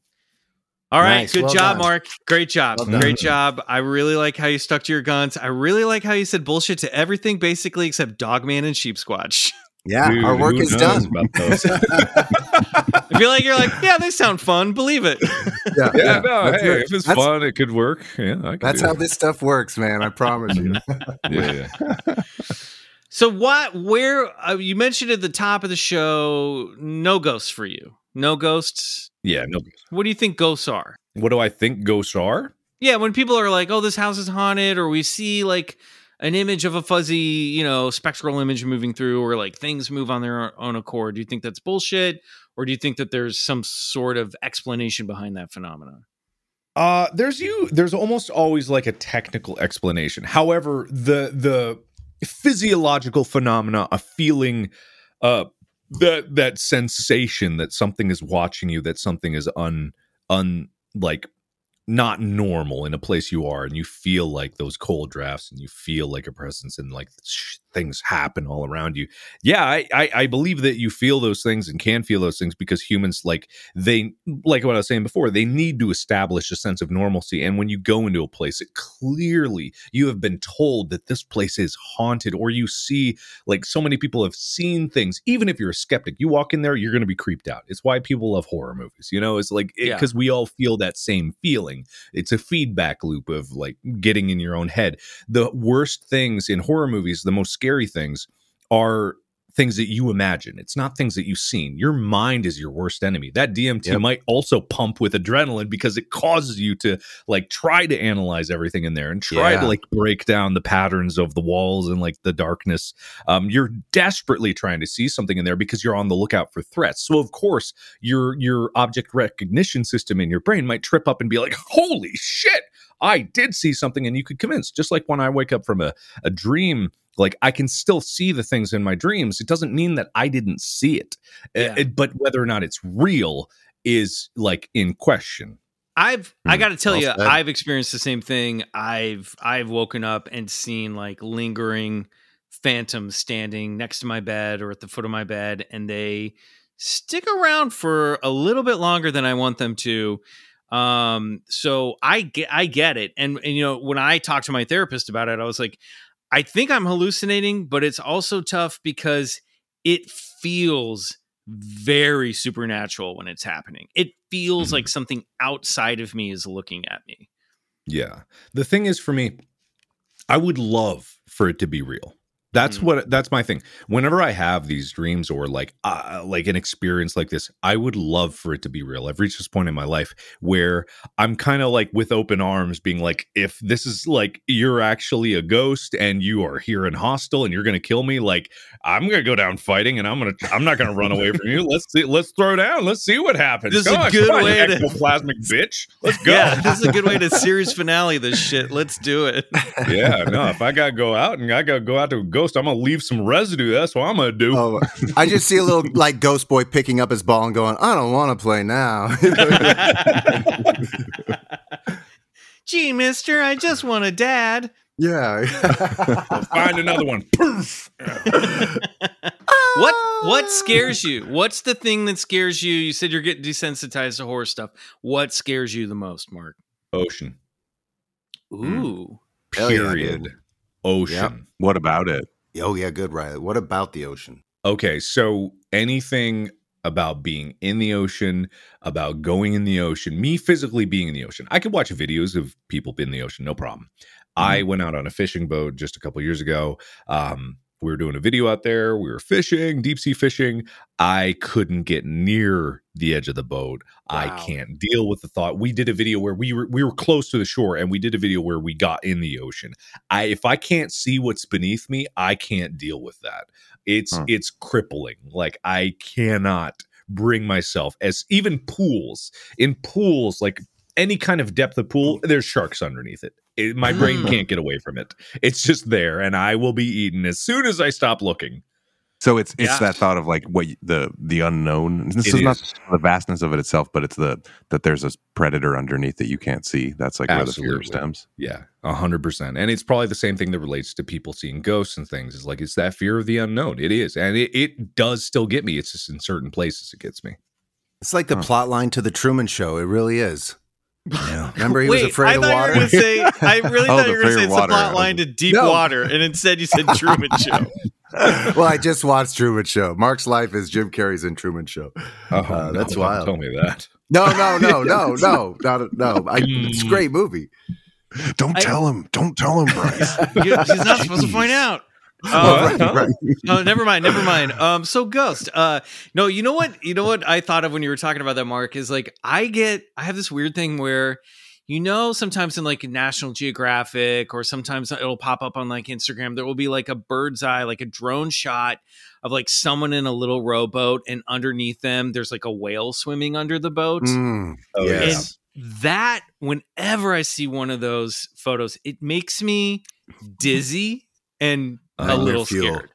Speaker 2: All right,
Speaker 3: Nice.
Speaker 2: good
Speaker 3: Well
Speaker 2: job,
Speaker 3: done.
Speaker 2: Mark. Great job.
Speaker 3: Well.
Speaker 2: Great job. I really like how you stuck to your guns. I really like how you said bullshit to everything basically except Dogman and Sheep Squatch.
Speaker 3: Yeah,
Speaker 5: Dude,
Speaker 3: our work is done.
Speaker 2: I feel like you're like, yeah, they sound fun. Believe it.
Speaker 3: yeah,
Speaker 5: yeah, no,
Speaker 3: That's
Speaker 5: hey,
Speaker 3: it.
Speaker 5: if it's
Speaker 3: That's-
Speaker 5: fun, it could work. Yeah, I
Speaker 3: That's how
Speaker 5: it.
Speaker 3: this stuff works, man. I promise you.
Speaker 5: Yeah, yeah.
Speaker 2: So what? Where uh, you mentioned at the top of the show, no ghosts for you. No ghosts.
Speaker 5: yeah. No.
Speaker 2: What do you think ghosts are?
Speaker 5: What do I think ghosts are?
Speaker 2: Yeah, when people are like, "Oh, this house is haunted," or we see like an image of a fuzzy, you know, spectral image moving through, or like things move on their own accord. Do you think that's bullshit, or do you think that there's some sort of explanation behind that phenomenon?
Speaker 5: Uh there's you there's almost always like a technical explanation. However, the the physiological phenomena, a feeling uh that that sensation that something is watching you, that something is un un like not normal in a place you are and you feel like those cold drafts and you feel like a presence and like sh- things happen all around you. Yeah I, I i believe that you feel those things and can feel those things because humans like they like what i was saying before they need to establish a sense of normalcy and when you go into a place it clearly you have been told that this place is haunted or you see like so many people have seen things. Even if you're a skeptic you walk in there you're going to be creeped out. It's why people love horror movies you know? It's like
Speaker 2: Yeah.
Speaker 5: because we all feel that same feeling it's a feedback loop of like getting in your own head. The worst things in horror movies the most scary things are things that you imagine. It's not things that you've seen. Your mind is your worst enemy. That dmt
Speaker 3: Yep.
Speaker 5: might also pump with adrenaline because it causes you to like try to analyze everything in there and try
Speaker 3: Yeah.
Speaker 5: to like break down the patterns of the walls and like the darkness. Um, you're desperately trying to see something in there because you're on the lookout for threats. So of course your your object recognition system in your brain might trip up and be like holy shit i did see something and you could convince just like when i wake up from a, a dream like i can still see the things in my dreams it doesn't mean that i didn't see it Uh,
Speaker 2: Yeah.
Speaker 5: it- but whether or not it's real is like in question
Speaker 2: I've I
Speaker 4: Hmm,
Speaker 2: got to tell
Speaker 3: well
Speaker 2: you,
Speaker 3: said.
Speaker 2: I've experienced the same thing. I've I've woken up and seen like lingering phantoms standing next to my bed or at the foot of my bed, and they stick around for a little bit longer than I want them to. Um, so I get I get it, and and you know when I talked to my therapist about it, I was like, I think I'm hallucinating, but it's also tough because it feels very supernatural when it's happening. It feels
Speaker 5: Mhm.
Speaker 2: like something outside of me is looking at me.
Speaker 5: Yeah. The thing is for me, I would love for it to be real. That's
Speaker 2: Mm.
Speaker 5: what that's my thing. Whenever I have these dreams or like uh, like an experience like this, I would love for it to be real. I've reached this point in my life where I'm kind of like with open arms being like if this is like you're actually a ghost and you are here and hostile and you're going to kill me, like I'm going to go down fighting and I'm going to I'm not going to run away from you. Let's see let's throw down. Let's see what happens.
Speaker 2: This is a
Speaker 5: on,
Speaker 2: good
Speaker 5: on,
Speaker 2: way to-
Speaker 5: ectoplasmic bitch. Let's go.
Speaker 2: Yeah, this is a good way to series finale this shit. Let's do it.
Speaker 5: yeah, no, if I gotta go out and I gotta go out to a ghost, I'm gonna leave some residue. That's what I'm gonna do.
Speaker 3: Oh, I just see a little like ghost boy picking up his ball and going, "I don't want to play now."
Speaker 2: Gee, mister, I just want a dad.
Speaker 3: yeah.
Speaker 5: Find another one. Poof.
Speaker 2: What what scares you? What's the thing that scares you? You said you're getting desensitized to horror stuff. What scares you the most, Mark?
Speaker 5: Ocean.
Speaker 2: Ooh.
Speaker 3: Hell yeah,
Speaker 5: Period. Ocean.
Speaker 3: Yep.
Speaker 4: What about it?
Speaker 3: Oh yeah, good, Riley. What about the ocean?
Speaker 5: Okay, so anything about being in the ocean, about going in the ocean, me physically being in the ocean. I could watch videos of people in the ocean, no problem. I went out on a fishing boat just a couple years ago. Um, we were doing a video out there. We were fishing, deep sea fishing. I couldn't get near the edge of the boat. I can't deal with the thought. We did a video where we were we were close to the shore, and we did a video where we got in the ocean. I if I can't see what's beneath me, I can't deal with that. It's
Speaker 4: Huh.
Speaker 5: it's crippling. Like I cannot bring myself as even pools in pools like any kind of depth of pool there's sharks underneath it, It- my brain
Speaker 2: Mm.
Speaker 5: can't get away from it it's just there and i will be eaten as soon as i stop looking
Speaker 4: So it's it's
Speaker 2: Yeah.
Speaker 4: that thought of like what you- the the unknown. This
Speaker 5: It
Speaker 4: is, not
Speaker 5: is.
Speaker 4: the vastness of it itself, but it's the that there's a predator underneath that you can't see. That's like where the fear stems.
Speaker 5: yeah a hundred percent and it's probably the same thing that relates to people seeing ghosts and things is like it's that fear of the unknown it is and it, it does still get me it's just in certain places it gets me
Speaker 3: It's like the
Speaker 4: Huh.
Speaker 3: plot line to the Truman Show. It really is. Yeah. Remember, he
Speaker 2: Wait,
Speaker 3: was afraid
Speaker 2: I
Speaker 3: of
Speaker 2: thought
Speaker 3: water.
Speaker 2: you were say, I really
Speaker 4: Oh,
Speaker 2: thought
Speaker 4: the
Speaker 2: you were going to say it's a
Speaker 4: water.
Speaker 2: plot line to deep
Speaker 3: No.
Speaker 2: water, and instead you said Truman Show.
Speaker 3: well, I just watched Truman Show. Mark's life is Jim Carrey's in Truman Show.
Speaker 5: oh
Speaker 3: Uh, that's
Speaker 5: don't
Speaker 3: wild.
Speaker 5: tell me that
Speaker 3: No, no, no, no, no, no, no. I, it's a great movie.
Speaker 4: Don't
Speaker 2: I-
Speaker 4: tell him. Don't tell him, Bryce.
Speaker 2: You- He's not supposed to find out.
Speaker 5: What? Huh?
Speaker 3: Right.
Speaker 2: oh, never mind, never mind. Um, so Ghost. Uh, no, you know what? You know what I thought of when you were talking about that, Mark, is like I get, I have this weird thing where, you know, sometimes in like National Geographic or sometimes it'll pop up on like Instagram. There will be like a bird's eye, like a drone shot of like someone in a little rowboat, and underneath them there's like a whale swimming under the boat.
Speaker 3: Mm,
Speaker 5: Oh,
Speaker 3: yes.
Speaker 2: And that, whenever I see one of those photos, it makes me dizzy and a little
Speaker 3: fuel.
Speaker 2: scared.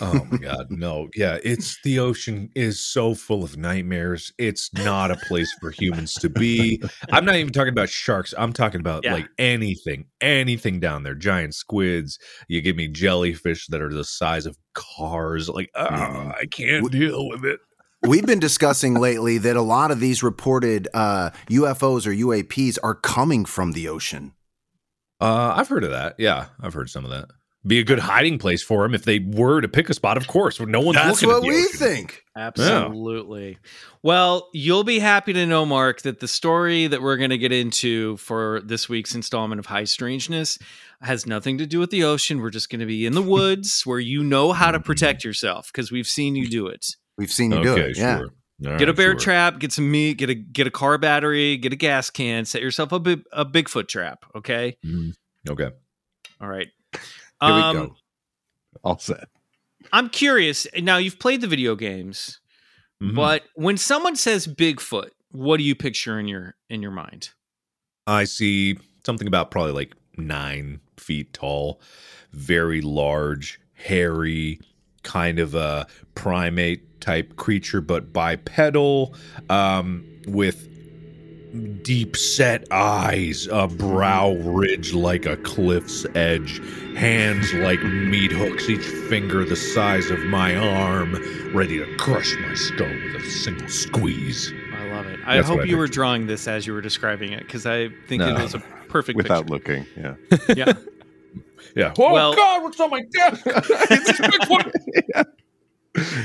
Speaker 5: Oh my god, no. Yeah, it's the ocean is so full of nightmares. It's not a place for humans to be. I'm not even talking about sharks. I'm talking about
Speaker 2: Yeah.
Speaker 5: like anything, anything down there. Giant squids. You give me jellyfish that are the size of cars. Like, ah, I can't deal with it.
Speaker 3: We've been discussing lately that a lot of these reported uh, UFOs or UAPs are coming from the ocean.
Speaker 5: Uh, I've heard of that. Yeah, I've heard some of that. Be a good hiding place for them if they were to pick a spot. Of course, no one's
Speaker 3: That's
Speaker 5: looking at
Speaker 3: what
Speaker 5: the
Speaker 3: we
Speaker 5: ocean.
Speaker 3: think.
Speaker 2: Absolutely. Well, you'll be happy to know, Mark, that the story that we're going to get into for this week's installment of High Strangeness has nothing to do with the ocean. We're just going to be in the woods where you know how to protect yourself because we've seen you do it.
Speaker 3: We've seen you do
Speaker 5: Okay,
Speaker 3: it. Yeah.
Speaker 5: All
Speaker 2: Get a bear
Speaker 5: sure.
Speaker 2: trap, get some meat, get a get a car battery, get a gas can, set yourself a big, a Bigfoot trap. Okay,
Speaker 5: Mhm. Okay.
Speaker 2: all right.
Speaker 3: Here
Speaker 2: Um,
Speaker 3: we go.
Speaker 4: All set.
Speaker 2: I'm curious. Now you've played the video games,
Speaker 5: Mhm.
Speaker 2: but when someone says Bigfoot, what do you picture in your in your mind?
Speaker 5: I see something about probably like nine feet tall, very large, hairy, kind of a primate type creature, but bipedal, um, with deep set eyes, a brow ridge like a cliff's edge, hands like meat hooks, each finger the size of my arm, ready to crush my skull with a single squeeze.
Speaker 2: I love it. I
Speaker 5: That's
Speaker 2: hope
Speaker 5: what I
Speaker 2: you were drawing this as you were describing it because I think
Speaker 5: No.
Speaker 2: it was a perfect
Speaker 4: Without
Speaker 2: picture.
Speaker 4: looking. Yeah.
Speaker 2: Yeah.
Speaker 5: Yeah. Oh
Speaker 2: Well-
Speaker 5: God, what's on my desk? it's Bigfoot.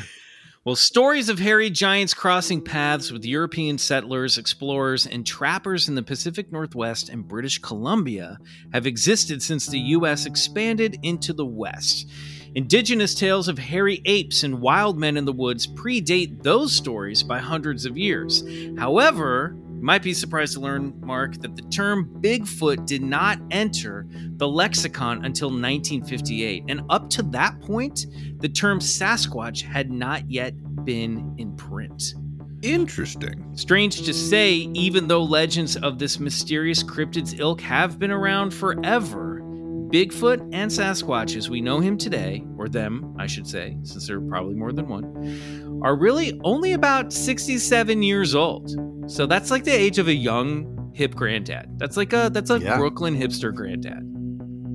Speaker 2: Well, stories of hairy giants crossing paths with European settlers, explorers, and trappers in the Pacific Northwest and British Columbia have existed since the U.S. expanded into the West. Indigenous tales of hairy apes and wild men in the woods predate those stories by hundreds of years. However, you might be surprised to learn, Mark, that the term Bigfoot did not enter the lexicon until 1958. And up to that point, the term Sasquatch had not yet been in print.
Speaker 5: Interesting.
Speaker 2: Strange to say, even though legends of this mysterious cryptid's ilk have been around forever, Bigfoot and Sasquatch, as we know him today, or them, I should say, since there are probably more than one, are really only about 67 years old. So that's like the age of a young hip granddad. That's like a that's a
Speaker 3: Yeah.
Speaker 2: Brooklyn hipster granddad.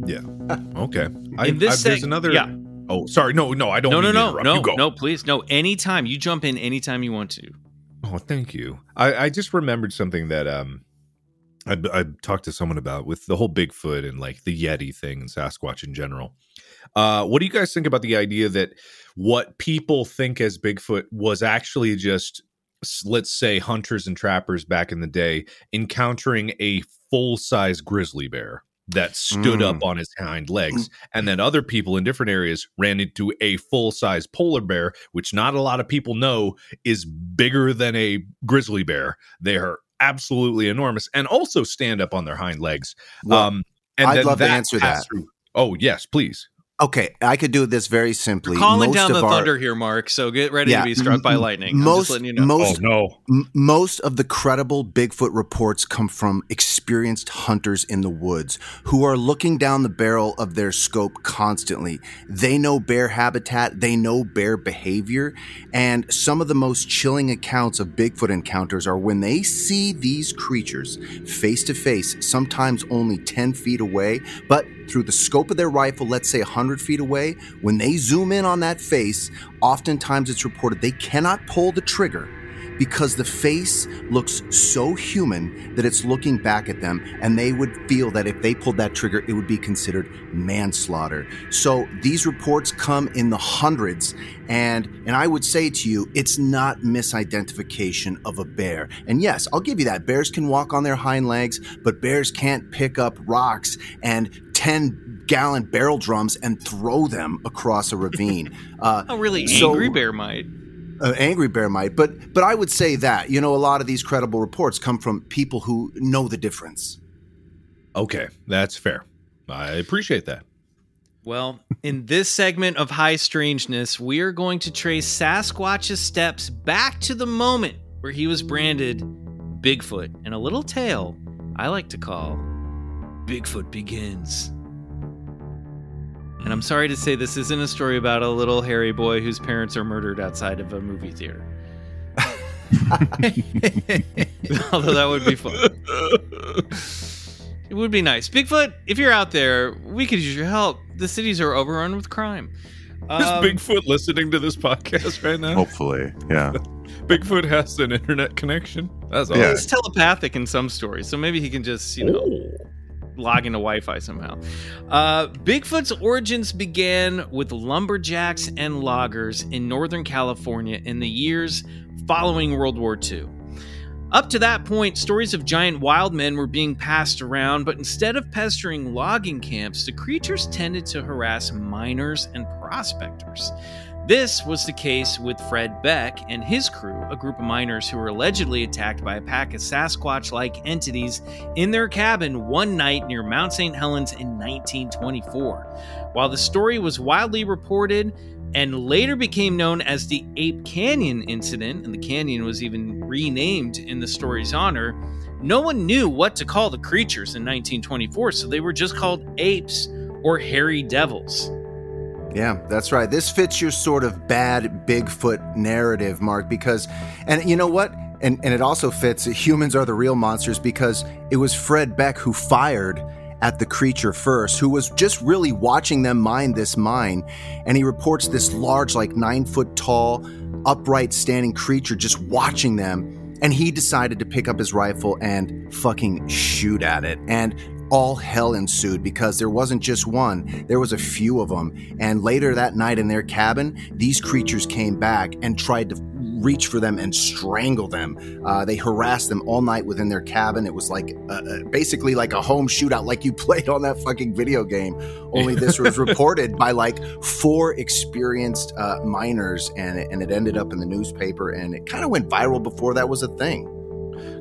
Speaker 2: Yeah.
Speaker 5: Okay. I,
Speaker 2: In this
Speaker 5: I- there's
Speaker 2: seg-
Speaker 5: another.
Speaker 2: yeah.
Speaker 5: Oh, sorry. No, no, I don't.
Speaker 2: no, no,
Speaker 5: mean to
Speaker 2: no,
Speaker 5: interrupt.
Speaker 2: no,
Speaker 5: You go.
Speaker 2: no. Please, no. Anytime you jump in, anytime you want to.
Speaker 5: Oh, thank you. I, I just remembered something that um I, I talked to someone about with the whole Bigfoot and like the Yeti thing and Sasquatch in general. Uh, what do you guys think about the idea that what people think as Bigfoot was actually just, s- let's say, hunters and trappers back in the day encountering a full size grizzly bear that stood
Speaker 3: Mm.
Speaker 5: up on his hind legs, and then other people in different areas ran into a full size polar bear, which not a lot of people know is bigger than a grizzly bear. They are absolutely enormous and also stand up on their hind legs.
Speaker 3: Well,
Speaker 5: um, and
Speaker 3: I'd love to answer that.
Speaker 5: through- Oh yes, please.
Speaker 3: Okay, I could do this very simply.
Speaker 2: Calling
Speaker 3: Most
Speaker 2: down
Speaker 3: of
Speaker 2: the
Speaker 3: our-
Speaker 2: thunder here, Mark. So get ready
Speaker 3: Yeah,
Speaker 2: to be struck by
Speaker 3: m-
Speaker 2: lightning. I'm
Speaker 3: most-
Speaker 2: just letting you know.
Speaker 3: most-
Speaker 5: oh no.
Speaker 3: M- most of the credible Bigfoot reports come from experienced hunters in the woods who are looking down the barrel of their scope constantly. They know bear habitat, they know bear behavior, and some of the most chilling accounts of Bigfoot encounters are when they see these creatures face to face, sometimes only 10 feet away, but through the scope of their rifle, let's say 100 feet away, when they zoom in on that face, oftentimes it's reported they cannot pull the trigger because the face looks so human that it's looking back at them and they would feel that if they pulled that trigger it would be considered manslaughter so these reports come in the hundreds and and i would say to you it's not misidentification of a bear and yes i'll give you that bears can walk on their hind legs but bears can't pick up rocks and 10 gallon barrel drums and throw them across a ravine uh,
Speaker 2: Oh, really?
Speaker 3: So-
Speaker 2: Angry bear might.
Speaker 3: Uh, angry bear might but but i would say that you know a lot of these credible reports come from people who know the difference
Speaker 5: Okay, that's fair. I appreciate that.
Speaker 2: Well, in this segment of High Strangeness, we are going to trace Sasquatch's steps back to the moment where he was branded Bigfoot and a little tale I like to call Bigfoot Begins. And I'm sorry to say this isn't a story about a little hairy boy whose parents are murdered outside of a movie theater. Although that would be fun. It would be nice. Bigfoot, if you're out there, we could use your help. The cities are overrun with crime.
Speaker 5: Is
Speaker 2: Um,
Speaker 5: Bigfoot listening to this podcast right now?
Speaker 4: Hopefully, yeah.
Speaker 5: Bigfoot has an internet connection. That's all.
Speaker 4: Yeah.
Speaker 2: He's telepathic in some stories, so maybe he can just, you know,
Speaker 5: Oh.
Speaker 2: Log into Wi-Fi somehow. Uh, Bigfoot's origins began with lumberjacks and loggers in Northern California in the years following World War II. Up to that point, stories of giant wild men were being passed around, but instead of pestering logging camps, the creatures tended to harass miners and prospectors. This was the case with Fred Beck and his crew, a group of miners who were allegedly attacked by a pack of Sasquatch like entities in their cabin one night near Mount St. Helens in 1924. While the story was widely reported and later became known as the Ape Canyon incident, and the canyon was even renamed in the story's honor, no one knew what to call the creatures in 1924, so they were just called apes or hairy devils.
Speaker 3: Yeah, that's right. This fits your sort of bad Bigfoot narrative, Mark, because, and you know what? And, and it also fits humans are the real monsters because it was Fred Beck who fired at the creature first, who was just really watching them mine this mine. And he reports this large, like nine foot tall, upright standing creature just watching them. And he decided to pick up his rifle and fucking shoot at it. And all hell ensued because there wasn't just one, there was a few of them. And later that night in their cabin, these creatures came back and tried to reach for them and strangle them. Uh, they harassed them all night within their cabin. It was like uh, basically like a home shootout, like you played on that fucking video game. Only this was reported by like four experienced uh, miners, and it, and it ended up in the newspaper, and it kind of went viral before that was a thing.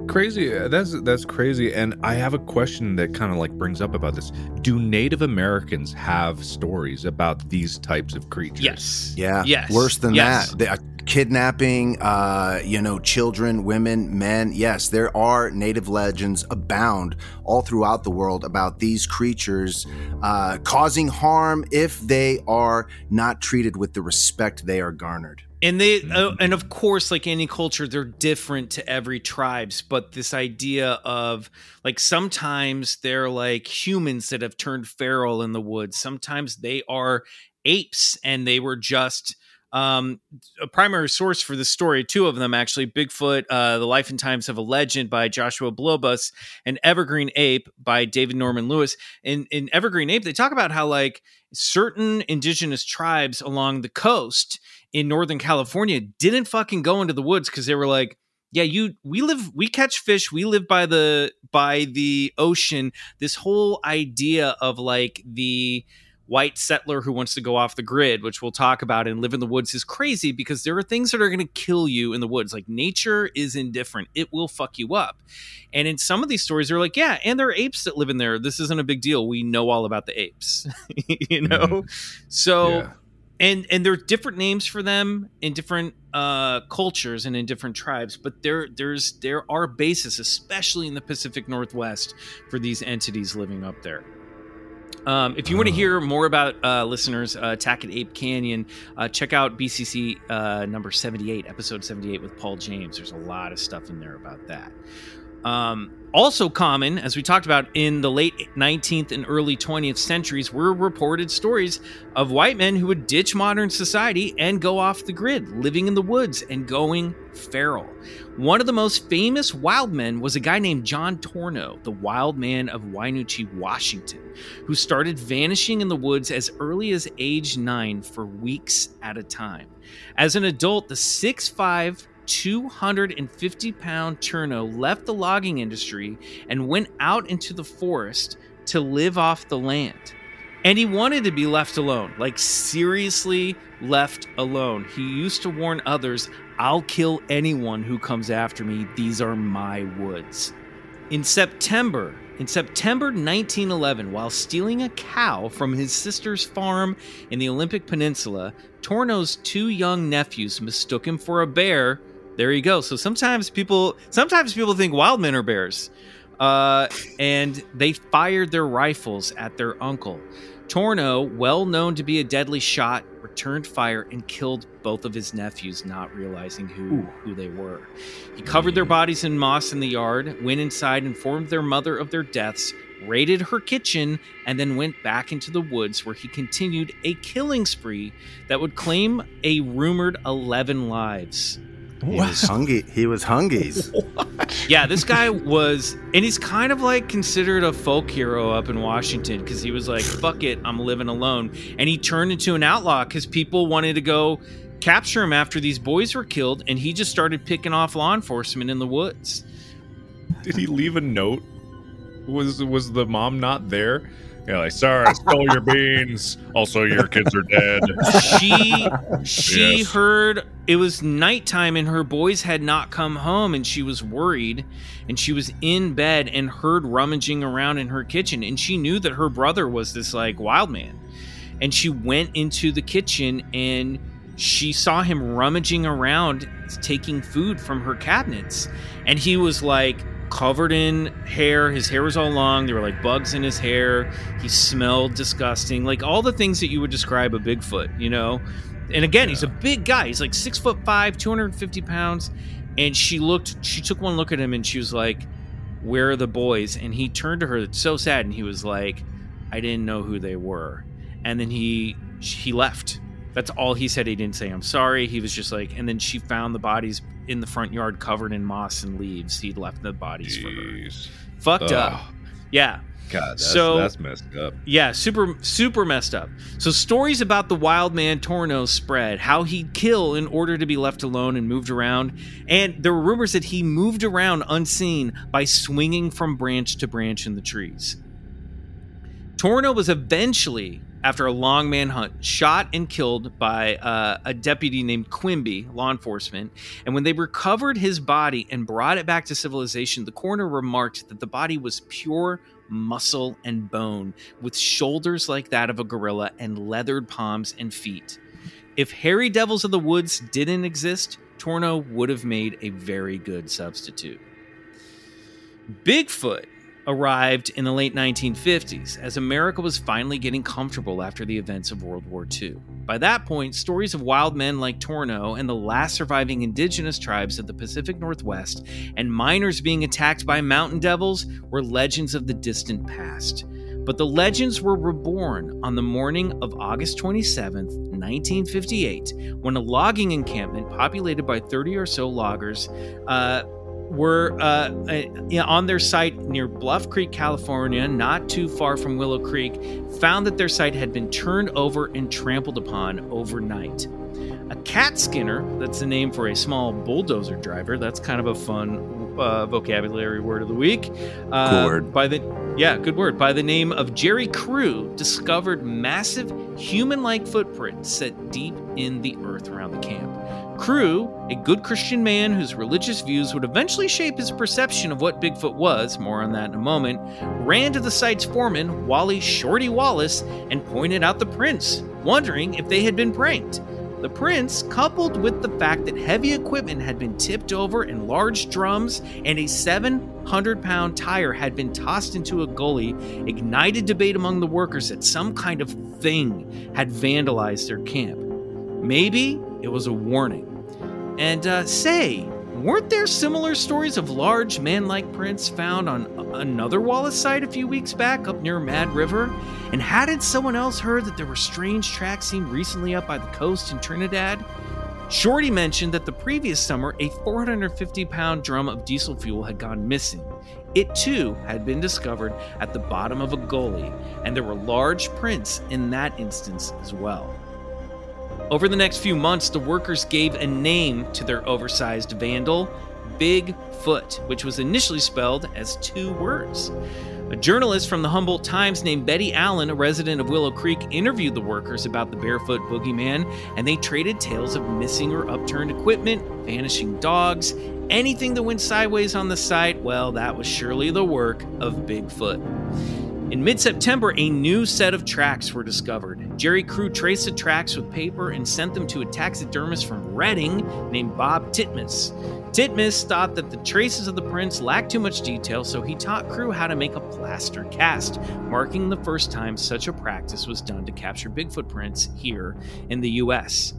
Speaker 5: Crazy. That's that's crazy. And I have a question that kind of like brings up about this. Do Native Americans have stories about these types of creatures?
Speaker 2: Yes.
Speaker 3: Yeah.
Speaker 2: Yes.
Speaker 3: Worse than
Speaker 2: Yes.
Speaker 3: that. The, uh, kidnapping, uh, you know, children, women, men. Yes, there are native legends abound all throughout the world about these creatures uh, causing harm if they are not treated with the respect they are garnered.
Speaker 2: And they, uh,
Speaker 3: Mm-hmm.
Speaker 2: and of course, like any culture, they're different to every tribes. But this idea of like sometimes they're like humans that have turned feral in the woods. Sometimes they are apes, and they were just um, a primary source for the story. Two of them actually: Bigfoot, uh, "The Life and Times of a Legend" by Joshua Blu Buhs, and Evergreen Ape by David Norman Lewis. In in Evergreen Ape, they talk about how like certain indigenous tribes along the coast in Northern California didn't fucking go into the woods because they were like yeah you we live we catch fish we live by the by the ocean. This whole idea of like the white settler who wants to go off the grid which we'll talk about and live in the woods is crazy because there are things that are going to kill you in the woods. Like nature is indifferent. It will fuck you up. And in some of these stories they're like yeah and there are apes that live in there. This isn't a big deal. We know all about the apes. You know? Mm-hmm. so yeah and and there are different names for them in different uh, cultures and in different tribes but there there's there are bases especially in the pacific northwest for these entities living up there. Um, if you want to hear more about uh, listeners uh, attack at ape canyon uh, check out bcc uh, number 78 episode 78 with paul james. There's a lot of stuff in there about that um, also common, as we talked about in the late 19th and early 20th centuries, were reported stories of white men who would ditch modern society and go off the grid, living in the woods and going feral. One of the most famous wild men was a guy named John Tornow, the wild man of Wynoochee, Washington, who started vanishing in the woods as early as age nine for weeks at a time. As an adult, the 6'5, 250 pound Tornow left the logging industry and went out into the forest to live off the land. And he wanted to be left alone, like seriously left alone. He used to warn others I'll kill anyone who comes after me. These are my woods. In September, in September 1911, while stealing a cow from his sister's farm in the Olympic Peninsula, Tornow's two young nephews mistook him for a bear there you go. So sometimes people sometimes people think wild men are bears. Uh, and they fired their rifles at their uncle. Tornow, well known to be a deadly shot, returned fire and killed both of his nephews, not realizing who, who they were. He covered their bodies in moss in the yard, went inside, informed their mother of their deaths, raided her kitchen, and then went back into the woods where he continued a killing spree that would claim a rumored 11 lives.
Speaker 3: He was hungry. He was hungies.
Speaker 2: yeah, this guy was, and he's kind of like considered a folk hero up in Washington because he was like, "Fuck it, I'm living alone," and he turned into an outlaw because people wanted to go capture him after these boys were killed, and he just started picking off law enforcement in the woods.
Speaker 5: Did he leave a note? Was was the mom not there? Yeah, like sorry, I stole your beans. Also, your kids are dead.
Speaker 2: She she yes. heard it was nighttime and her boys had not come home and she was worried and she was in bed and heard rummaging around in her kitchen and she knew that her brother was this like wild man. And she went into the kitchen and she saw him rummaging around taking food from her cabinets and he was like covered in hair. His hair was all long. There were like bugs in his hair. He smelled disgusting. Like all the things that you would describe a Bigfoot, you know? And again, yeah. he's a big guy. He's like six foot five, 250 pounds. And she looked, she took one look at him and she was like, Where are the boys? And he turned to her so sad and he was like, I didn't know who they were. And then he he left. That's all he said. He didn't say I'm sorry. He was just like, and then she found the bodies in the front yard covered in moss and leaves. He'd left the bodies Jeez. for her. Fucked Ugh. up. Yeah.
Speaker 5: God, that's, so that's messed up.
Speaker 2: Yeah, super super messed up. So stories about the wild man Tornow spread, how he'd kill in order to be left alone and moved around, and there were rumors that he moved around unseen by swinging from branch to branch in the trees. Tornow was eventually after a long manhunt, shot and killed by uh, a deputy named Quimby, law enforcement. And when they recovered his body and brought it back to civilization, the coroner remarked that the body was pure muscle and bone, with shoulders like that of a gorilla and leathered palms and feet. If hairy devils of the woods didn't exist, Tornow would have made a very good substitute. Bigfoot arrived in the late 1950s as America was finally getting comfortable after the events of World War II. By that point, stories of wild men like Tornow and the last surviving indigenous tribes of the Pacific Northwest and miners being attacked by mountain devils were legends of the distant past. But the legends were reborn on the morning of August 27th, 1958, when a logging encampment populated by 30 or so loggers uh, were uh, uh, on their site near Bluff Creek, California, not too far from Willow Creek, found that their site had been turned over and trampled upon overnight. A cat skinner, that's the name for a small bulldozer driver. That's kind of a fun uh, vocabulary word of the week. Uh,
Speaker 4: word.
Speaker 2: By the yeah, good word. By the name of Jerry Crew, discovered massive human-like footprints set deep in the earth around the camp. Crew, a good Christian man whose religious views would eventually shape his perception of what Bigfoot was, more on that in a moment, ran to the site's foreman, Wally Shorty Wallace, and pointed out the prints, wondering if they had been pranked. The prints, coupled with the fact that heavy equipment had been tipped over and large drums and a 700 pound tire had been tossed into a gully, ignited debate among the workers that some kind of thing had vandalized their camp. Maybe it was a warning. And uh, say, weren't there similar stories of large man like prints found on another Wallace site a few weeks back up near Mad River? And hadn't someone else heard that there were strange tracks seen recently up by the coast in Trinidad? Shorty mentioned that the previous summer, a 450 pound drum of diesel fuel had gone missing. It too had been discovered at the bottom of a gully, and there were large prints in that instance as well. Over the next few months, the workers gave a name to their oversized vandal, Bigfoot, which was initially spelled as two words. A journalist from the Humboldt Times named Betty Allen, a resident of Willow Creek, interviewed the workers about the barefoot boogeyman, and they traded tales of missing or upturned equipment, vanishing dogs, anything that went sideways on the site. Well, that was surely the work of Bigfoot. In mid September, a new set of tracks were discovered. Jerry Crew traced the tracks with paper and sent them to a taxidermist from Redding named Bob Titmus. Titmus thought that the traces of the prints lacked too much detail, so he taught Crew how to make a plaster cast, marking the first time such a practice was done to capture Bigfoot prints here in the US.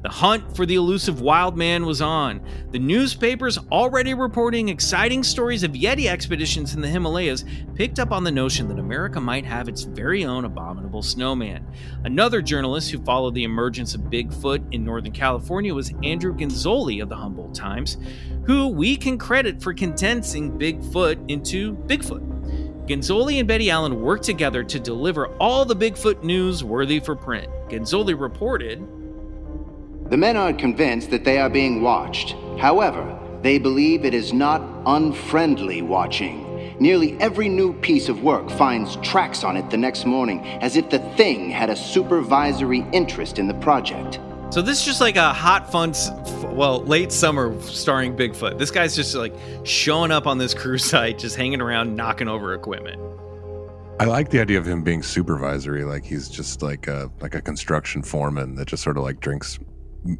Speaker 2: The hunt for the elusive wild man was on. The newspapers, already reporting exciting stories of Yeti expeditions in the Himalayas, picked up on the notion that America might have its very own abominable snowman. Another journalist who followed the emergence of Bigfoot in Northern California was Andrew Genzoli of the Humboldt Times, who we can credit for condensing Bigfoot into Bigfoot. Genzoli and Betty Allen worked together to deliver all the Bigfoot news worthy for print. Genzoli reported,
Speaker 6: The men are convinced that they are being watched. However, they believe it is not unfriendly watching. Nearly every new piece of work finds tracks on it the next morning, as if the thing had a supervisory interest in the project.
Speaker 2: So this is just like a hot fun, well, late summer starring Bigfoot. This guy's just like showing up on this cruise site, just hanging around, knocking over equipment.
Speaker 4: I like the idea of him being supervisory, like he's just like a like a construction foreman that just sort of like drinks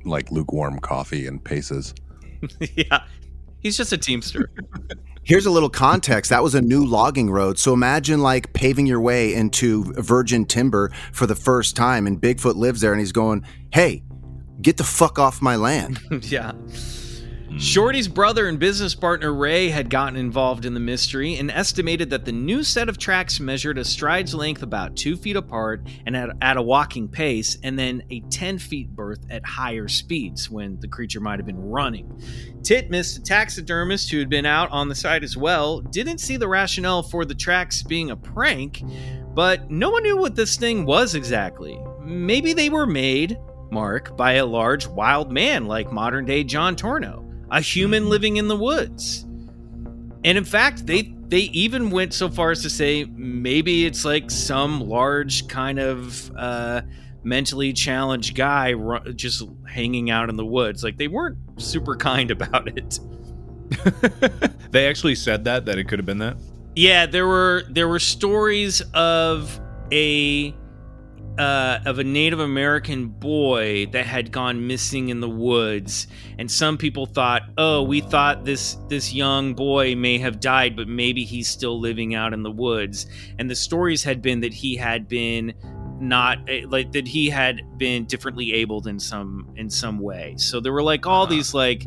Speaker 4: like lukewarm coffee and paces.
Speaker 2: yeah, he's just a teamster.
Speaker 3: Here's a little context. That was a new logging road. So imagine like paving your way into virgin timber for the first time, and Bigfoot lives there and he's going, Hey, get the fuck off my land.
Speaker 2: yeah. Shorty's brother and business partner Ray had gotten involved in the mystery and estimated that the new set of tracks measured a stride's length about two feet apart and at, at a walking pace, and then a 10 feet berth at higher speeds when the creature might have been running. Titmus, a taxidermist who had been out on the site as well, didn't see the rationale for the tracks being a prank, but no one knew what this thing was exactly. Maybe they were made, Mark, by a large wild man like modern day John Tornow, a human living in the woods. And in fact, they they even went so far as to say maybe it's like some large kind of uh, mentally challenged guy just hanging out in the woods. Like they weren't super kind about it.
Speaker 5: they actually said that that it could have been that.
Speaker 2: Yeah, there were there were stories of a uh, of a Native American boy that had gone missing in the woods, and some people thought, "Oh, we thought this this young boy may have died, but maybe he's still living out in the woods." And the stories had been that he had been not eh, like that he had been differently abled in some in some way. So there were like all these like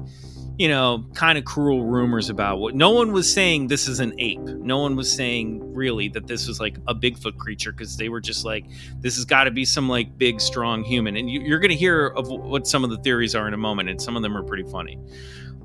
Speaker 2: you know, kind of cruel rumors about what no one was saying this is an ape. No one was saying really that this was like a Bigfoot creature because they were just like, this has got to be some like big, strong human. And you, are going to hear of what some of the theories are in a moment, and some of them are pretty funny.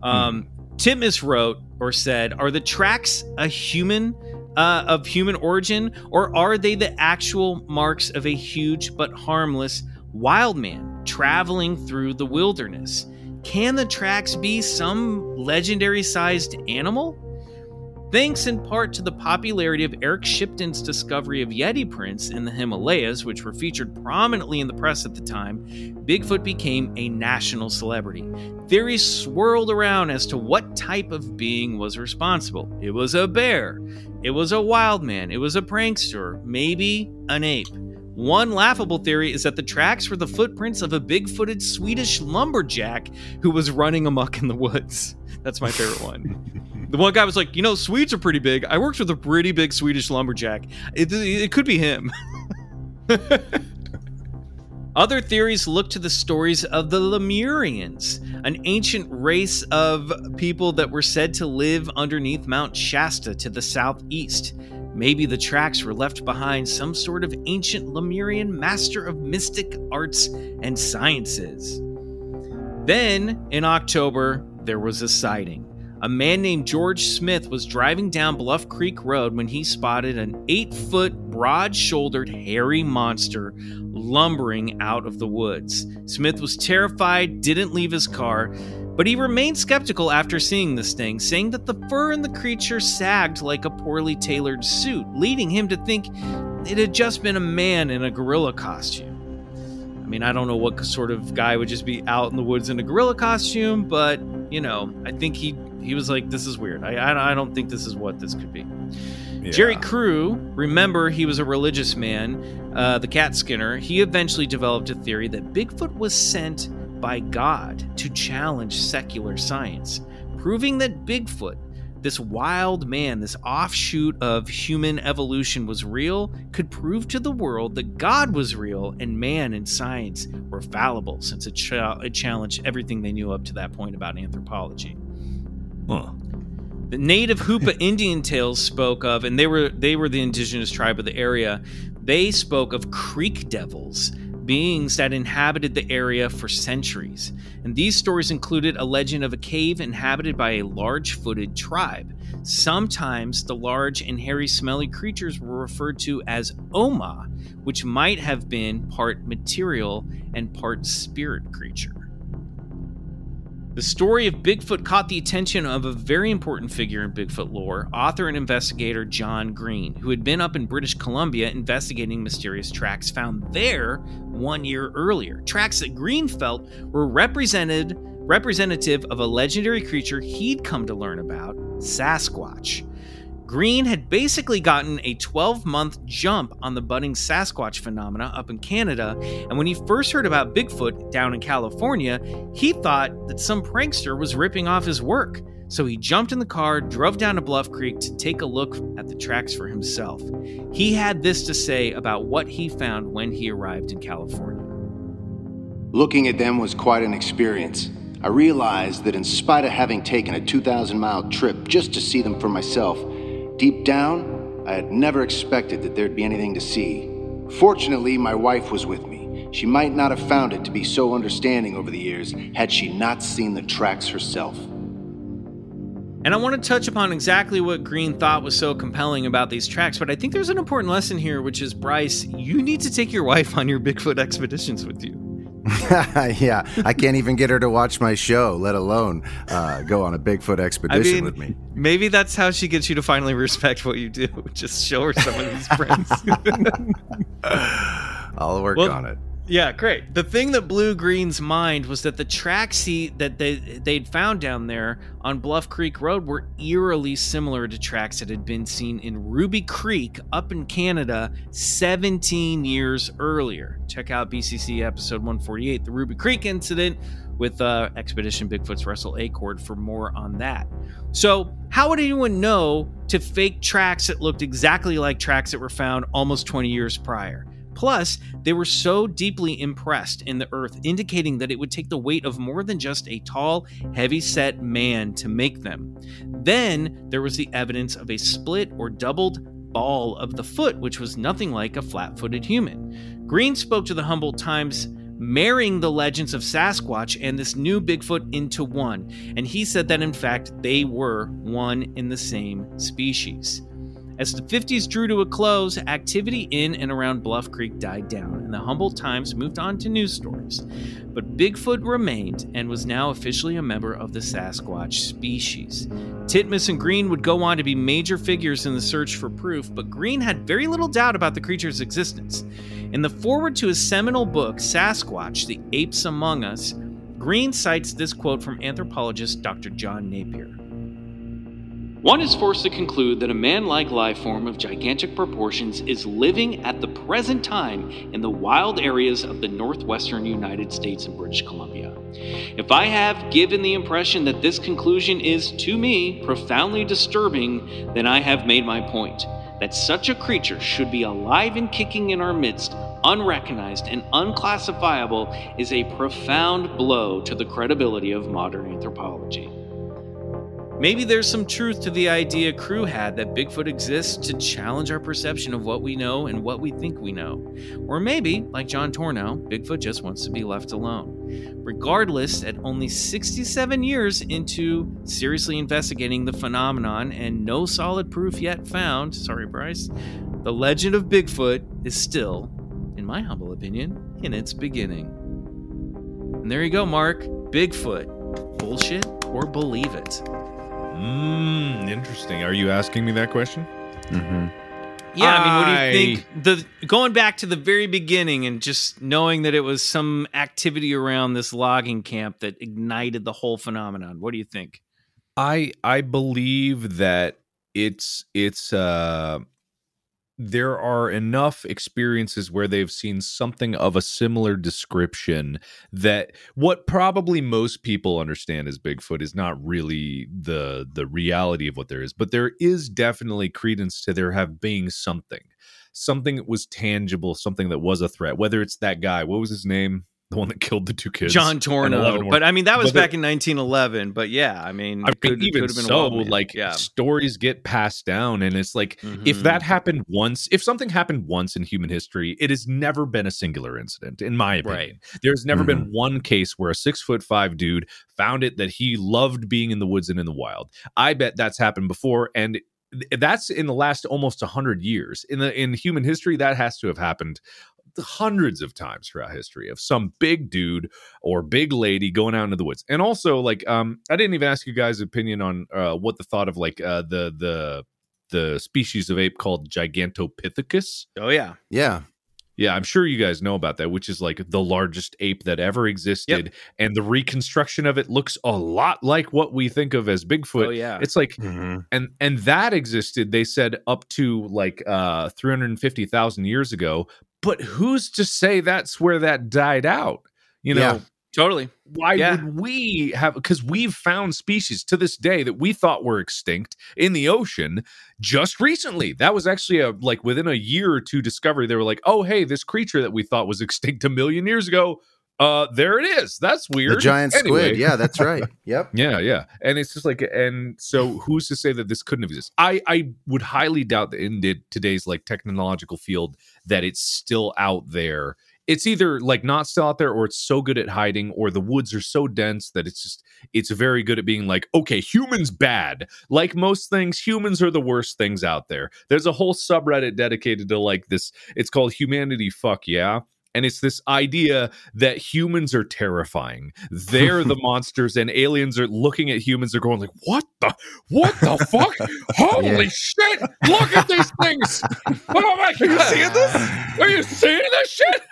Speaker 2: Um, Titmus wrote or said, Are the tracks a human? Uh, of human origin, or are they the actual marks of a huge but harmless wild man traveling through the wilderness? Can the tracks be some legendary sized animal? Thanks in part to the popularity of Eric Shipton's discovery of Yeti prints in the Himalayas, which were featured prominently in the press at the time, Bigfoot became a national celebrity. Theories swirled around as to what type of being was responsible. It was a bear, it was a wild man, it was a prankster, maybe an ape. One laughable theory is that the tracks were the footprints of a big footed Swedish lumberjack who was running amok in the woods. That's my favorite one. the one guy was like, You know, Swedes are pretty big. I worked with a pretty big Swedish lumberjack. It, it could be him. Other theories look to the stories of the Lemurians, an ancient race of people that were said to live underneath Mount Shasta to the southeast. Maybe the tracks were left behind some sort of ancient Lemurian master of mystic arts and sciences. Then, in October, there was a sighting. A man named George Smith was driving down Bluff Creek Road when he spotted an eight foot, broad shouldered, hairy monster lumbering out of the woods. Smith was terrified, didn't leave his car, but he remained skeptical after seeing the thing, saying that the fur in the creature sagged like a poorly tailored suit, leading him to think it had just been a man in a gorilla costume. I mean, I don't know what sort of guy would just be out in the woods in a gorilla costume, but you know, I think he he was like, "This is weird. I I, I don't think this is what this could be." Yeah. Jerry Crew, remember he was a religious man, uh, the cat skinner. He eventually developed a theory that Bigfoot was sent by God to challenge secular science, proving that Bigfoot, this wild man, this offshoot of human evolution, was real, could prove to the world that God was real and man and science were fallible, since it, ch- it challenged everything they knew up to that point about anthropology. Huh. The native Hoopa Indian tales spoke of, and they were they were the indigenous tribe of the area. They spoke of creek devils beings that inhabited the area for centuries, and these stories included a legend of a cave inhabited by a large footed tribe. Sometimes the large and hairy, smelly creatures were referred to as Oma, which might have been part material and part spirit creature. The story of Bigfoot caught the attention of a very important figure in Bigfoot lore, author and investigator John Green, who had been up in British Columbia investigating mysterious tracks found there one year earlier. Tracks that Green felt were represented representative of a legendary creature he'd come to learn about, Sasquatch. Green had basically gotten a 12 month jump on the budding Sasquatch phenomena up in Canada, and when he first heard about Bigfoot down in California, he thought that some prankster was ripping off his work. So he jumped in the car, drove down to Bluff Creek to take a look at the tracks for himself. He had this to say about what he found when he arrived in California.
Speaker 6: Looking at them was quite an experience. I realized that in spite of having taken a 2,000 mile trip just to see them for myself, Deep down, I had never expected that there'd be anything to see. Fortunately, my wife was with me. She might not have found it to be so understanding over the years had she not seen the tracks herself.
Speaker 2: And I want to touch upon exactly what Green thought was so compelling about these tracks, but I think there's an important lesson here, which is Bryce, you need to take your wife on your Bigfoot expeditions with you.
Speaker 3: yeah, I can't even get her to watch my show, let alone uh, go on a Bigfoot expedition I mean, with me.
Speaker 2: Maybe that's how she gets you to finally respect what you do. Just show her some of these prints.
Speaker 3: I'll work well, on it.
Speaker 2: Yeah, great. The thing that blew Green's mind was that the tracks he that they they'd found down there on Bluff Creek Road were eerily similar to tracks that had been seen in Ruby Creek up in Canada 17 years earlier. Check out BCC episode 148, the Ruby Creek incident with uh, Expedition Bigfoot's Russell Acord for more on that. So, how would anyone know to fake tracks that looked exactly like tracks that were found almost 20 years prior? Plus, they were so deeply impressed in the earth, indicating that it would take the weight of more than just a tall, heavy set man to make them. Then there was the evidence of a split or doubled ball of the foot, which was nothing like a flat footed human. Green spoke to the Humboldt Times marrying the legends of Sasquatch and this new Bigfoot into one, and he said that in fact they were one in the same species. As the 50s drew to a close, activity in and around Bluff Creek died down, and the Humboldt Times moved on to news stories. But Bigfoot remained and was now officially a member of the Sasquatch species. Titmus and Green would go on to be major figures in the search for proof, but Green had very little doubt about the creature's existence. In the foreword to his seminal book, Sasquatch The Apes Among Us, Green cites this quote from anthropologist Dr. John Napier. One is forced to conclude that a man like life form of gigantic proportions is living at the present time in the wild areas of the northwestern United States and British Columbia. If I have given the impression that this conclusion is, to me, profoundly disturbing, then I have made my point. That such a creature should be alive and kicking in our midst, unrecognized and unclassifiable, is a profound blow to the credibility of modern anthropology. Maybe there's some truth to the idea Crew had that Bigfoot exists to challenge our perception of what we know and what we think we know. Or maybe, like John Tornow, Bigfoot just wants to be left alone. Regardless, at only 67 years into seriously investigating the phenomenon and no solid proof yet found, sorry, Bryce, the legend of Bigfoot is still, in my humble opinion, in its beginning. And there you go, Mark. Bigfoot. Bullshit or believe it?
Speaker 5: Mm, interesting. Are you asking me that question?
Speaker 3: Mm-hmm.
Speaker 2: Yeah, I mean, what do you think? The going back to the very beginning and just knowing that it was some activity around this logging camp that ignited the whole phenomenon. What do you think?
Speaker 5: I I believe that it's it's uh there are enough experiences where they've seen something of a similar description that what probably most people understand as Bigfoot is not really the the reality of what there is, but there is definitely credence to there have being something. Something that was tangible, something that was a threat. Whether it's that guy, what was his name? The one that killed the two kids.
Speaker 2: John
Speaker 5: and
Speaker 2: Tornow.
Speaker 5: 11
Speaker 2: But I mean, that was
Speaker 5: But there-
Speaker 2: back in 1911. But yeah, I mean,
Speaker 5: I mean,
Speaker 2: could-
Speaker 5: even
Speaker 2: been
Speaker 5: so,
Speaker 2: wild
Speaker 5: like
Speaker 2: yeah.
Speaker 5: stories get passed down, and it's like if
Speaker 2: Mhm.
Speaker 5: that happened once, if something happened once in human history, it has never been a singular incident, in my opinion.
Speaker 2: Right.
Speaker 5: There's never been one case where a six foot five dude found it that he loved being in the woods and in the wild. I bet that's happened before, and that's in the last almost hundred years. In the in human history, that has to have happened hundreds of times throughout history of some big dude or big lady going out into the woods. And also, like, um, I didn't even ask you guys' opinion on uh, what the thought of like uh, the the the species of ape called Gigantopithecus.
Speaker 2: Oh yeah.
Speaker 3: Yeah.
Speaker 5: Yeah, I'm sure you guys know about that, which is like the largest ape that ever existed, and the reconstruction of it looks a lot like what we think of as Bigfoot.
Speaker 2: Oh yeah.
Speaker 5: It's like
Speaker 3: Mm-hmm.
Speaker 5: and and that existed they said up to like uh 350,000 years ago but who's to say that's where that died out you know
Speaker 3: Yeah.
Speaker 2: totally.
Speaker 5: why
Speaker 2: Yeah.
Speaker 5: would we have because we've found species to this day that we thought were extinct in the ocean just recently that was actually a like within a year or two discovery they were like oh hey this creature that we thought was extinct a million years ago uh there it is that's weird
Speaker 3: The giant
Speaker 5: Anyway.
Speaker 3: squid. Yeah, that's right. Yep.
Speaker 5: Yeah, yeah. And it's just like and so who's to say that this couldn't exist? I I would highly doubt that in today's like technological field that it's still out there. It's either like not still out there or it's so good at hiding or the woods are so dense that it's just it's very good at being like, okay, humans bad. Like most things, humans are the worst things out there. There's a whole subreddit dedicated to like this it's called humanity fuck yeah. And it's this idea that humans are terrifying. They're the monsters, and aliens are looking at humans. They're going like, "What the? What the fuck? Holy
Speaker 3: Yeah.
Speaker 5: shit! Look at these things! Oh my! Are you seeing this? Are you seeing this shit?"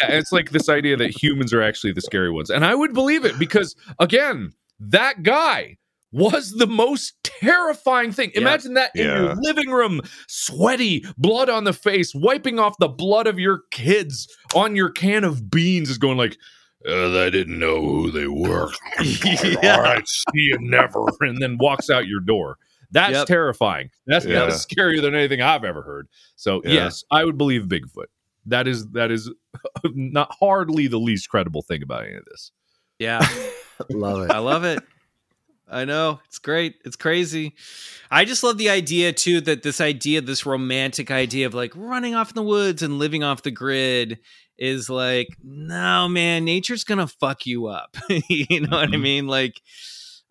Speaker 5: Yeah, it's like this idea that humans are actually the scary ones, and I would believe it because again, that guy was the most terrifying thing.
Speaker 2: Yeah.
Speaker 5: Imagine that in
Speaker 4: Yeah.
Speaker 5: your living room, sweaty, blood on the face, wiping off the blood of your kids on your can of beans, is going like, uh, I didn't know who they were.
Speaker 2: Yeah.
Speaker 5: All right, see you never. And then walks out your door. That's
Speaker 2: Yep.
Speaker 5: terrifying. That's
Speaker 4: Yeah.
Speaker 5: that's scarier than anything I've ever heard. So
Speaker 4: Yeah.
Speaker 5: yes, I would believe Bigfoot. That is that is not hardly the least credible thing about any of this.
Speaker 2: Yeah.
Speaker 3: Love it.
Speaker 2: I love it. I know. It's great. It's crazy. I just love the idea too that this idea, this romantic idea of like running off in the woods and living off the grid is like, no, man, nature's gonna fuck you up. you know what I
Speaker 5: Mhm.
Speaker 2: mean? Like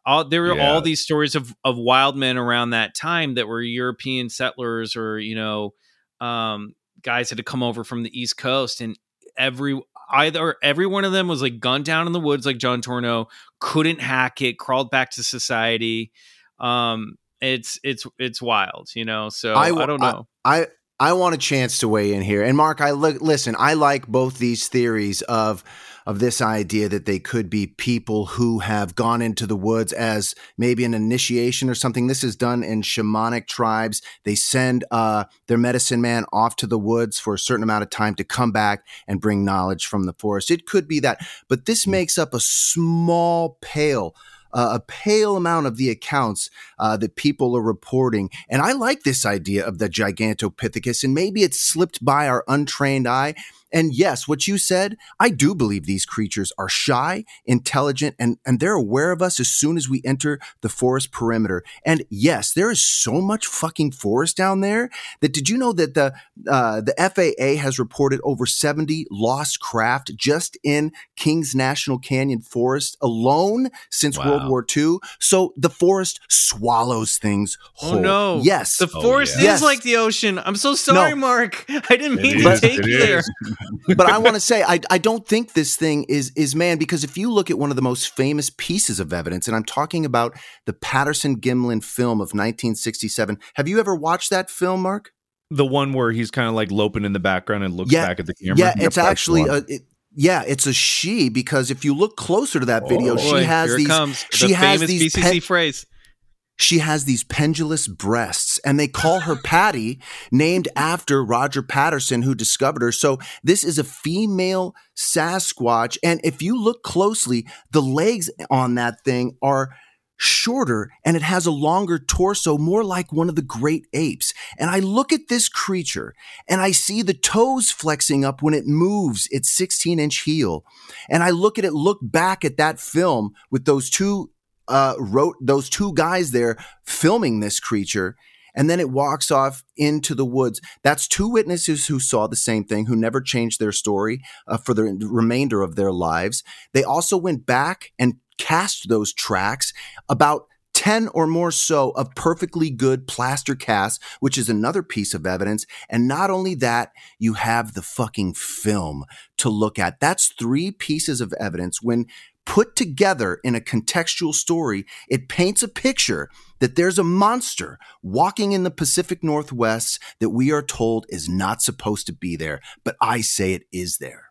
Speaker 2: all there were
Speaker 5: Yeah.
Speaker 2: all these stories of of wild men around that time that were European settlers or, you know, um guys that had come over from the East Coast and every either every one of them was like gunned down in the woods like John Tornow, couldn't hack it, crawled back to society. Um it's it's it's wild, you know. So
Speaker 3: I
Speaker 2: I, don't know.
Speaker 3: I I want a chance to weigh in here. And Mark, I look listen, I like both these theories of of this idea that they could be people who have gone into the woods as maybe an initiation or something. This is done in shamanic tribes. They send uh, their medicine man off to the woods for a certain amount of time to come back and bring knowledge from the forest. It could be that, but this makes up a small pale uh, a pale amount of the accounts uh, that people are reporting. And I like this idea of the Gigantopithecus, and maybe it slipped by our untrained eye. And yes, what you said, I do believe these creatures are shy, intelligent, and, and they're aware of us as soon as we enter the forest perimeter. And yes, there is so much fucking forest down there that did you know that the uh, the FAA has reported over 70 lost craft just in Kings National Canyon Forest alone since
Speaker 5: Wow.
Speaker 3: World War II? So the forest swallows things
Speaker 2: Oh no!
Speaker 3: Yes.
Speaker 2: the
Speaker 5: Oh,
Speaker 2: forest
Speaker 5: yeah.
Speaker 2: is
Speaker 3: Yes.
Speaker 2: like the ocean. I'm so sorry,
Speaker 3: No.
Speaker 2: Mark. I didn't mean
Speaker 5: It
Speaker 2: to
Speaker 5: is,
Speaker 2: take
Speaker 5: it
Speaker 2: you there.
Speaker 5: Is.
Speaker 3: but I want to say I, I don't think this thing is is man because if you look at one of the most famous pieces of evidence, and I'm talking about the Patterson Gimlin film of 1967. Have you ever watched that film, Mark?
Speaker 5: The one where he's kind of like loping in the background and looks
Speaker 3: Yeah,
Speaker 5: back at the camera.
Speaker 3: Yeah,
Speaker 5: Yep,
Speaker 3: it's
Speaker 5: that's
Speaker 3: actually a, it, yeah, it's a she because if you look closer to that video,
Speaker 5: Oh,
Speaker 3: she
Speaker 2: Boy,
Speaker 3: has these
Speaker 2: comes.
Speaker 3: she
Speaker 2: the
Speaker 3: has
Speaker 2: famous
Speaker 3: these
Speaker 2: BCC
Speaker 3: pen-
Speaker 2: phrase.
Speaker 3: She has these pendulous breasts and they call her Patty, named after Roger Patterson, who discovered her. So this is a female Sasquatch. And if you look closely, the legs on that thing are shorter and it has a longer torso, more like one of the great apes. And I look at this creature and I see the toes flexing up when it moves its 16 inch heel. And I look at it, look back at that film with those two uh, wrote those two guys there filming this creature. And then it walks off into the woods. That's two witnesses who saw the same thing, who never changed their story uh, for the remainder of their lives. They also went back and cast those tracks about 10 or more so of perfectly good plaster casts, which is another piece of evidence. And not only that, you have the fucking film to look at. That's three pieces of evidence. When put together in a contextual story, it paints a picture that there's a monster walking in the Pacific Northwest that we are told is not supposed to be there. But I say it is there.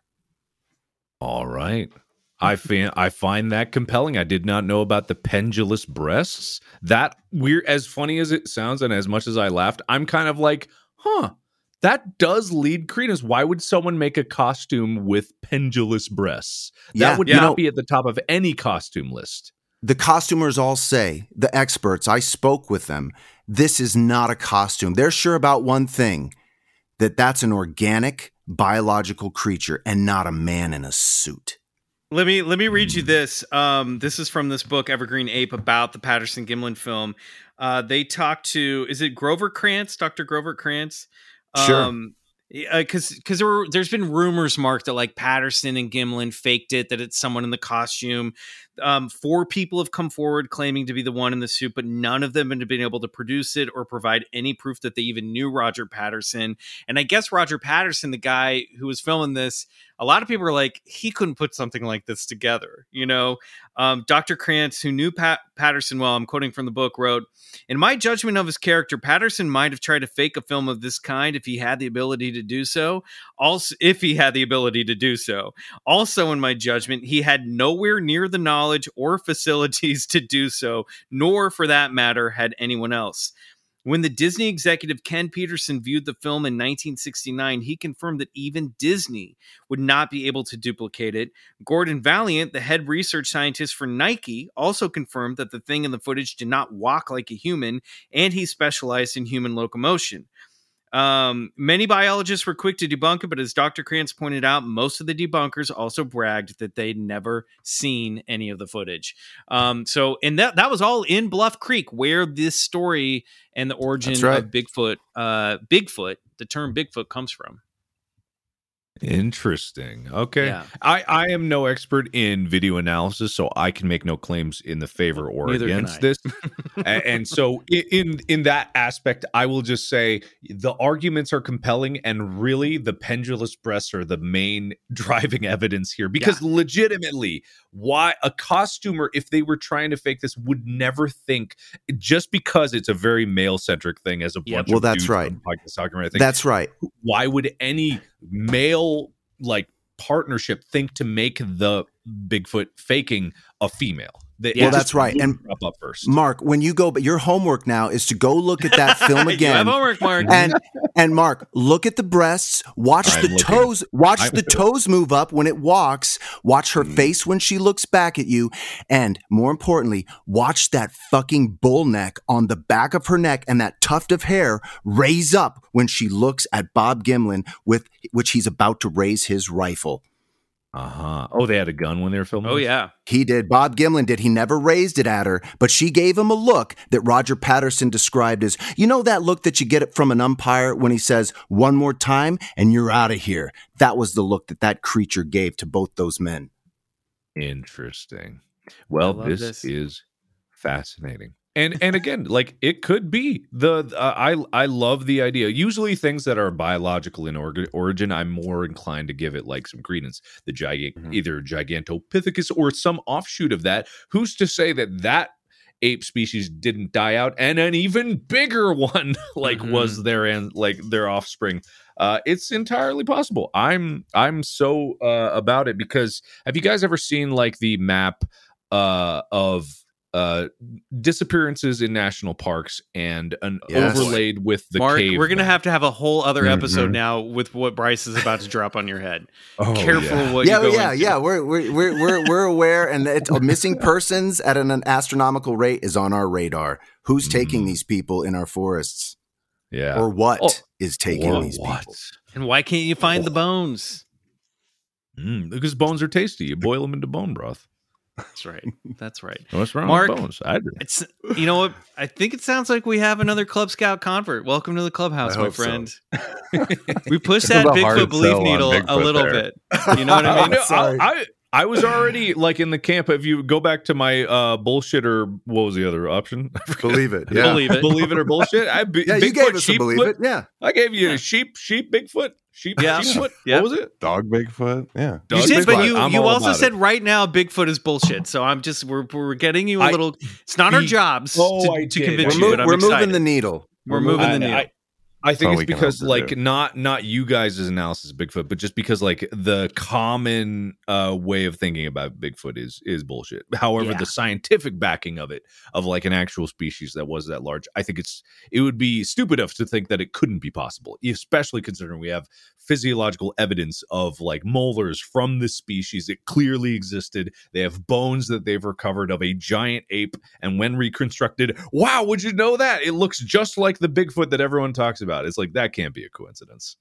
Speaker 5: All right. I find I find that compelling. I did not know about the pendulous breasts. That weird as funny as it sounds and as much as I laughed, I'm kind of like, huh, that does lead credence. Why would someone make a costume with pendulous breasts?
Speaker 3: Yeah,
Speaker 5: that would
Speaker 3: you
Speaker 5: not
Speaker 3: know-
Speaker 5: be at the top of any costume list.
Speaker 3: The costumers all say, the experts, I spoke with them, this is not a costume. They're sure about one thing that that's an organic biological creature and not a man in a suit.
Speaker 2: Let me let me read you this. Um, this is from this book, Evergreen Ape, about the Patterson Gimlin film. Uh, they talked to is it Grover Krantz, Doctor Grover Krantz?
Speaker 3: Sure.
Speaker 2: Um, because because there there's been rumors, Mark, that like Patterson and Gimlin faked it, that it's someone in the costume. Um, four people have come forward claiming to be the one in the suit, but none of them have been able to produce it or provide any proof that they even knew Roger Patterson. And I guess Roger Patterson, the guy who was filming this, a lot of people are like, he couldn't put something like this together. You know, um, Dr. Krantz, who knew Pat- Patterson well, I'm quoting from the book, wrote, In my judgment of his character, Patterson might have tried to fake a film of this kind if he had the ability to do so. Also, if he had the ability to do so. Also, in my judgment, he had nowhere near the knowledge or facilities to do so, nor for that matter, had anyone else. When the Disney executive Ken Peterson viewed the film in 1969, he confirmed that even Disney would not be able to duplicate it. Gordon Valiant, the head research scientist for Nike, also confirmed that the thing in the footage did not walk like a human, and he specialized in human locomotion. Um, many biologists were quick to debunk it, but as Dr. Krantz pointed out, most of the debunkers also bragged that they'd never seen any of the footage. Um, so, and that that was all in Bluff Creek, where this story and the origin
Speaker 3: right.
Speaker 2: of Bigfoot, uh, Bigfoot, the term Bigfoot comes from.
Speaker 5: Interesting. Okay.
Speaker 2: Yeah.
Speaker 5: I, I am no expert in video analysis, so I can make no claims in the favor or
Speaker 2: Neither
Speaker 5: against this. And, so in in that aspect, I will just say the arguments are compelling, and really the pendulous breasts are the main driving evidence here. Because legitimately, why a costumer, if they were trying to fake this, would never think just because it's a very male centric thing as a
Speaker 2: Yep.
Speaker 5: bunch
Speaker 3: Well,
Speaker 5: of
Speaker 3: that's
Speaker 5: dudes
Speaker 3: right.
Speaker 5: on the podcast talking about. I think
Speaker 3: That's right.
Speaker 5: why would any male like partnership think to make the Bigfoot faking a female? They,
Speaker 2: Well,
Speaker 3: that's right. And-
Speaker 5: up first.
Speaker 3: Mark, when you go, but your homework now is to go look at that film again.
Speaker 2: homework, Mark.
Speaker 3: and and Mark, look at the breasts. Watch
Speaker 5: I'm
Speaker 3: the
Speaker 5: looking.
Speaker 3: toes. Watch
Speaker 5: I'm
Speaker 3: the toes move up when it walks. Watch her
Speaker 5: Mm.
Speaker 3: face when she looks back at you, and more importantly, watch that fucking bull neck on the back of her neck and that tuft of hair raise up when she looks at Bob Gimlin with which he's about to raise his rifle.
Speaker 5: Uh huh. Oh, they had a gun when they were filming.
Speaker 2: oh
Speaker 5: this?
Speaker 2: yeah,
Speaker 3: He did. Bob Gimlin did. He never raised it at her, but she gave him a look that Roger Patterson described as, you know, that look that you get it from an umpire when he says, one more time and you're out of here. That was the look that that creature gave to both those men.
Speaker 5: Interesting. Well, this,
Speaker 2: this.
Speaker 5: is fascinating. And and again, like it could be the uh, I I love the idea. Usually things that are biological in org- origin, I'm more inclined to give it like some credence. The gigant
Speaker 3: Mhm.
Speaker 5: either Gigantopithecus or some offshoot of that. Who's to say that that ape species didn't die out and an even bigger one like
Speaker 2: Mhm.
Speaker 5: was their and like their offspring? Uh, it's entirely possible. I'm I'm so uh, about it because have you guys ever seen like the map uh, of uh, disappearances in national parks and an
Speaker 3: Yes.
Speaker 5: overlaid with the
Speaker 2: Mark.
Speaker 5: cave?
Speaker 2: We're gonna have to have a whole other episode
Speaker 5: Mhm.
Speaker 2: now with what Bryce is about to drop on your head.
Speaker 5: Oh,
Speaker 2: Careful
Speaker 5: yeah.
Speaker 2: what
Speaker 3: yeah,
Speaker 2: you go
Speaker 3: yeah,
Speaker 2: into.
Speaker 3: yeah. We're, we're, we're, we're, we're aware, and it's, missing persons at an, astronomical rate is on our radar. Who's taking
Speaker 5: Mhm.
Speaker 3: these people in our forests?
Speaker 5: Yeah.
Speaker 3: Or what is
Speaker 5: Oh,
Speaker 3: taking
Speaker 5: what-
Speaker 3: these
Speaker 5: what?
Speaker 3: people?
Speaker 2: And why can't you find the bones?
Speaker 5: Mm, because bones are tasty. You boil them into bone broth.
Speaker 2: That's right. That's right.
Speaker 5: What's wrong
Speaker 2: Mark,
Speaker 5: with bones? I do.
Speaker 2: It's you know what? I think it sounds like we have another Club Scout convert. Welcome to the clubhouse,
Speaker 3: I
Speaker 2: my
Speaker 3: hope so.
Speaker 2: friend. we pushed that
Speaker 4: a hard
Speaker 2: Bigfoot belief
Speaker 4: sell on
Speaker 2: needle a little
Speaker 4: there.
Speaker 2: bit. You know what I mean?
Speaker 5: No, I, I I was already like in the camp. If you go back to my uh bullshit or what was the other option?
Speaker 3: Believe it.
Speaker 2: Yeah. Believe it.
Speaker 5: believe it or bullshit. I be,
Speaker 3: Yeah, you
Speaker 5: Bigfoot,
Speaker 3: gave us a
Speaker 5: sheep
Speaker 3: believe
Speaker 5: foot.
Speaker 3: it. Yeah.
Speaker 5: I gave you a sheep, sheep, Bigfoot, sheep,
Speaker 2: Yeah.
Speaker 5: sheep.
Speaker 2: Yeah.
Speaker 5: What was it?
Speaker 4: Dog Bigfoot. Yeah.
Speaker 2: You
Speaker 5: Dog
Speaker 2: did, but you
Speaker 5: I'm
Speaker 2: you also said
Speaker 5: it.
Speaker 2: right now Bigfoot is bullshit. So I'm just we're we're getting you a little. It's not our jobs
Speaker 5: Oh,
Speaker 2: to, to convince you,
Speaker 3: We're,
Speaker 2: but
Speaker 3: mo-
Speaker 2: I'm
Speaker 3: we're
Speaker 2: excited.
Speaker 3: moving the needle.
Speaker 2: We're moving the
Speaker 5: I-
Speaker 2: needle.
Speaker 5: I, I think it's because like
Speaker 4: do.
Speaker 5: not not you guys' analysis of Bigfoot, but just because like the common uh way of thinking about Bigfoot is is bullshit. However,
Speaker 2: Yeah.
Speaker 5: the scientific backing of it of like an actual species that was that large, I think it's it would be stupid enough to think that it couldn't be possible, especially considering we have physiological evidence of like molars from this species. It clearly existed. They have bones that they've recovered of a giant ape, and when reconstructed, wow, would you know that? It looks just like the Bigfoot that everyone talks about. It's like that can't be a coincidence.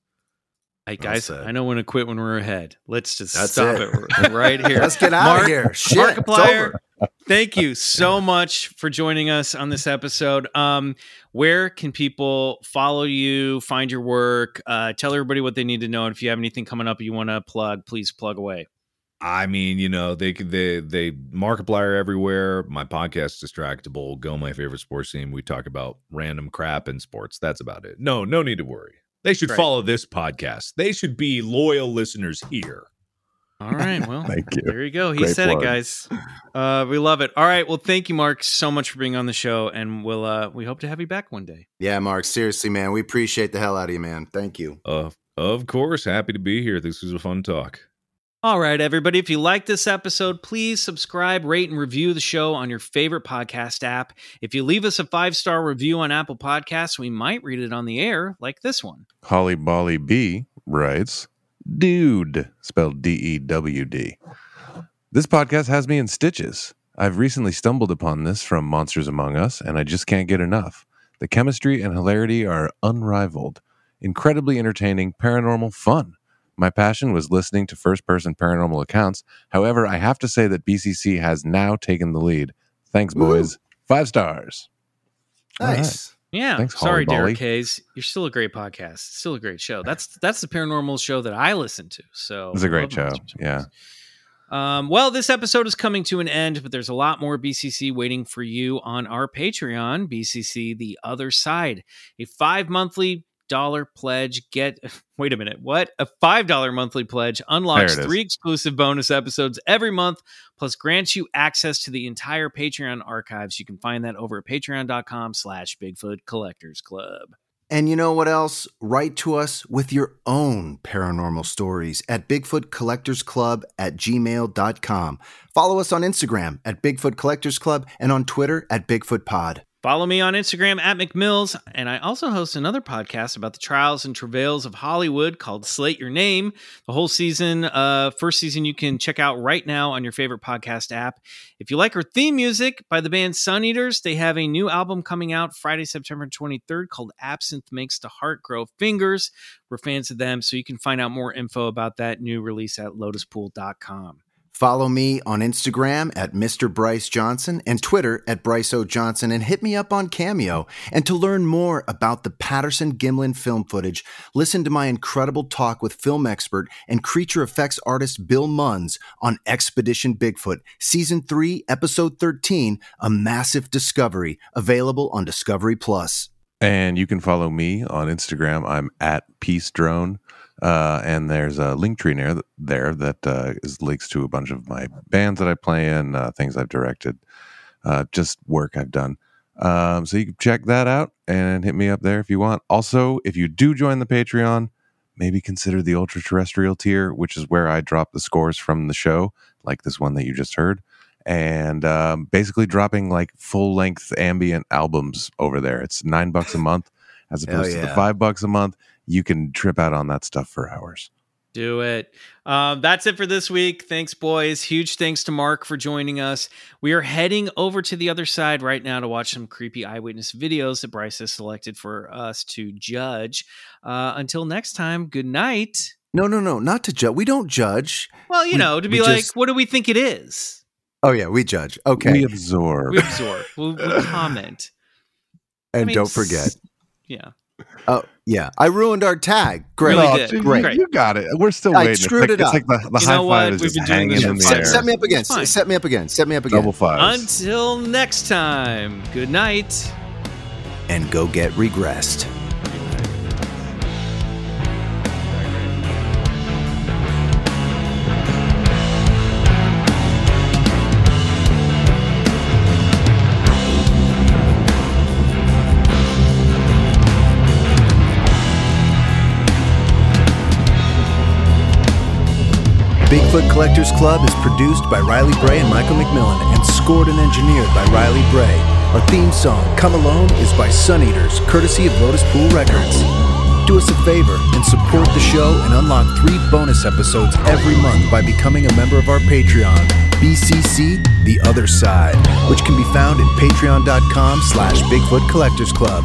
Speaker 2: Hey guys. I know when to quit when we're ahead. Let's just
Speaker 3: That's
Speaker 2: stop
Speaker 3: it.
Speaker 2: it, right here.
Speaker 3: Let's get out
Speaker 2: Mark-
Speaker 3: of here. Shit.
Speaker 2: Markiplier, thank you so much for joining us on this episode. Um, where can people follow you, find your work, uh, tell everybody what they need to know, and if you have anything coming up you want to plug, please plug away.
Speaker 5: I mean, you know, they could they they Markiplier everywhere. My podcast Distractible, go my favorite sports team. We talk about random crap in sports. That's about it. No, no need to worry. They should
Speaker 2: Right.
Speaker 5: follow this podcast. They should be loyal listeners here.
Speaker 2: All right, well,
Speaker 4: Thank you.
Speaker 2: there you go. He
Speaker 4: Great
Speaker 2: said
Speaker 4: plug.
Speaker 2: it, guys. Uh, we love it. All right, well, thank you, Mark, so much for being on the show, and we'll uh, we hope to have you back one day.
Speaker 3: Yeah, Mark. Seriously, man. We appreciate the hell out of you, man. Thank you.
Speaker 5: Uh, of course, happy to be here. This was a fun talk.
Speaker 2: All right, everybody. If you like this episode, please subscribe, rate, and review the show on your favorite podcast app. If you leave us a five star review on Apple Podcasts, we might read it on the air, like this one.
Speaker 4: Holly Bolly B writes, Dude, spelled D E W D. This podcast has me in stitches. I've recently stumbled upon this from Monsters Among Us, and I just can't get enough. The chemistry and hilarity are unrivaled. incredibly entertaining paranormal fun. My passion was listening to first person paranormal accounts. However, I have to say that BCC has now taken the lead. Thanks, boys. Five stars. All right.
Speaker 3: Nice.
Speaker 2: Yeah.
Speaker 4: Thanks,
Speaker 2: Sorry,
Speaker 4: Holly Bolly.
Speaker 2: Derek Hayes. You're still a great podcast. Still a great show. That's that's the paranormal show that I listen to. So
Speaker 4: It's a great show. Yeah.
Speaker 2: Um, well, this episode is coming to an end, but there's a lot more BCC waiting for you on our Patreon, BCC The Other Side. A five monthly dollar pledge. Get wait a minute, what? A five dollar monthly pledge unlocks
Speaker 4: There it is.
Speaker 2: three exclusive bonus episodes every month, plus grants you access to the entire Patreon archives. You can find that over at patreon.com slash Bigfoot Collectors Club.
Speaker 3: And you know what else? Write to us with your own paranormal stories at Bigfoot Collectors Club at gmail.com. Follow us on Instagram at Bigfoot Collectors Club and on Twitter at Bigfoot Pod.
Speaker 2: Follow me on Instagram at McMills, and I also host another podcast about the trials and travails of Hollywood called Slate Your Name. The whole season, uh, first season, you can check out right now on your favorite podcast app. If you like our theme music by the band Sun Eaters, they have a new album coming out Friday, September 23rd called Absinthe Makes the Heart Grow Fingers. We're fans of them, so you can find out more info about that new release at lotuspool.com.
Speaker 3: Follow me on Instagram at Mr. Bryce Johnson and Twitter at Bryce O. Johnson and hit me up on Cameo. And to learn more about the Patterson Gimlin film footage, listen to my incredible talk with film expert and creature effects artist Bill Munns on Expedition Bigfoot, Season 3, Episode 13, A Massive Discovery, available on Discovery Plus.
Speaker 4: And you can follow me on Instagram. I'm at Peace Drone. Uh, and there's a link tree near th- there that uh, is links to a bunch of my bands that I play in, uh, things I've directed, uh, just work I've done. Um, so you can check that out and hit me up there if you want. Also, if you do join the Patreon, maybe consider the ultra terrestrial tier, which is where I drop the scores from the show, like this one that you just heard, and um, basically dropping like full length ambient albums over there. It's nine bucks a month as opposed to the five bucks a month. You can trip out on that stuff for hours.
Speaker 2: Do it. Um, that's it for this week. Thanks, boys. Huge thanks to Mark for joining us. We are heading over to the other side right now to watch some creepy eyewitness videos that Bryce has selected for us to judge. Uh, until next time, good night.
Speaker 3: No, no, no, not to judge. We don't judge.
Speaker 2: Well, you
Speaker 3: We-
Speaker 2: know, to be like,
Speaker 3: just-
Speaker 2: what do we think it is?
Speaker 3: Oh, yeah, we judge. Okay.
Speaker 4: We absorb.
Speaker 2: We absorb. we we comment. I
Speaker 3: and
Speaker 2: mean,
Speaker 3: don't
Speaker 2: s-
Speaker 3: forget.
Speaker 2: Yeah.
Speaker 3: Oh, yeah. I ruined our tag. Great.
Speaker 2: Really
Speaker 4: No,
Speaker 2: did.
Speaker 4: dude,
Speaker 3: Great.
Speaker 4: You, you got it. We're still
Speaker 3: I
Speaker 4: waiting. It's
Speaker 3: screwed
Speaker 4: like,
Speaker 3: it
Speaker 4: it's
Speaker 3: up.
Speaker 4: like the, the
Speaker 2: You
Speaker 4: high
Speaker 2: know what?
Speaker 4: five is
Speaker 2: We've
Speaker 4: just
Speaker 2: been doing
Speaker 4: hanging
Speaker 2: this
Speaker 4: in the
Speaker 3: set,
Speaker 4: air.
Speaker 3: set me up again. Set me up again. Set me up again.
Speaker 4: Double fives.
Speaker 2: Until next time, good night.
Speaker 3: and go get regressed. Bigfoot Collectors Club is produced by Riley Bray and Michael McMillian and scored and engineered by Riley Bray. Our theme song, Come Alone, is by Sun Eaters, courtesy of Lotus Pool Records. Do us a favor and support the show and unlock three bonus episodes every month by becoming a member of our Patreon, BCC The Other Side, which can be found at patreon.com slash Bigfoot Collectors Club.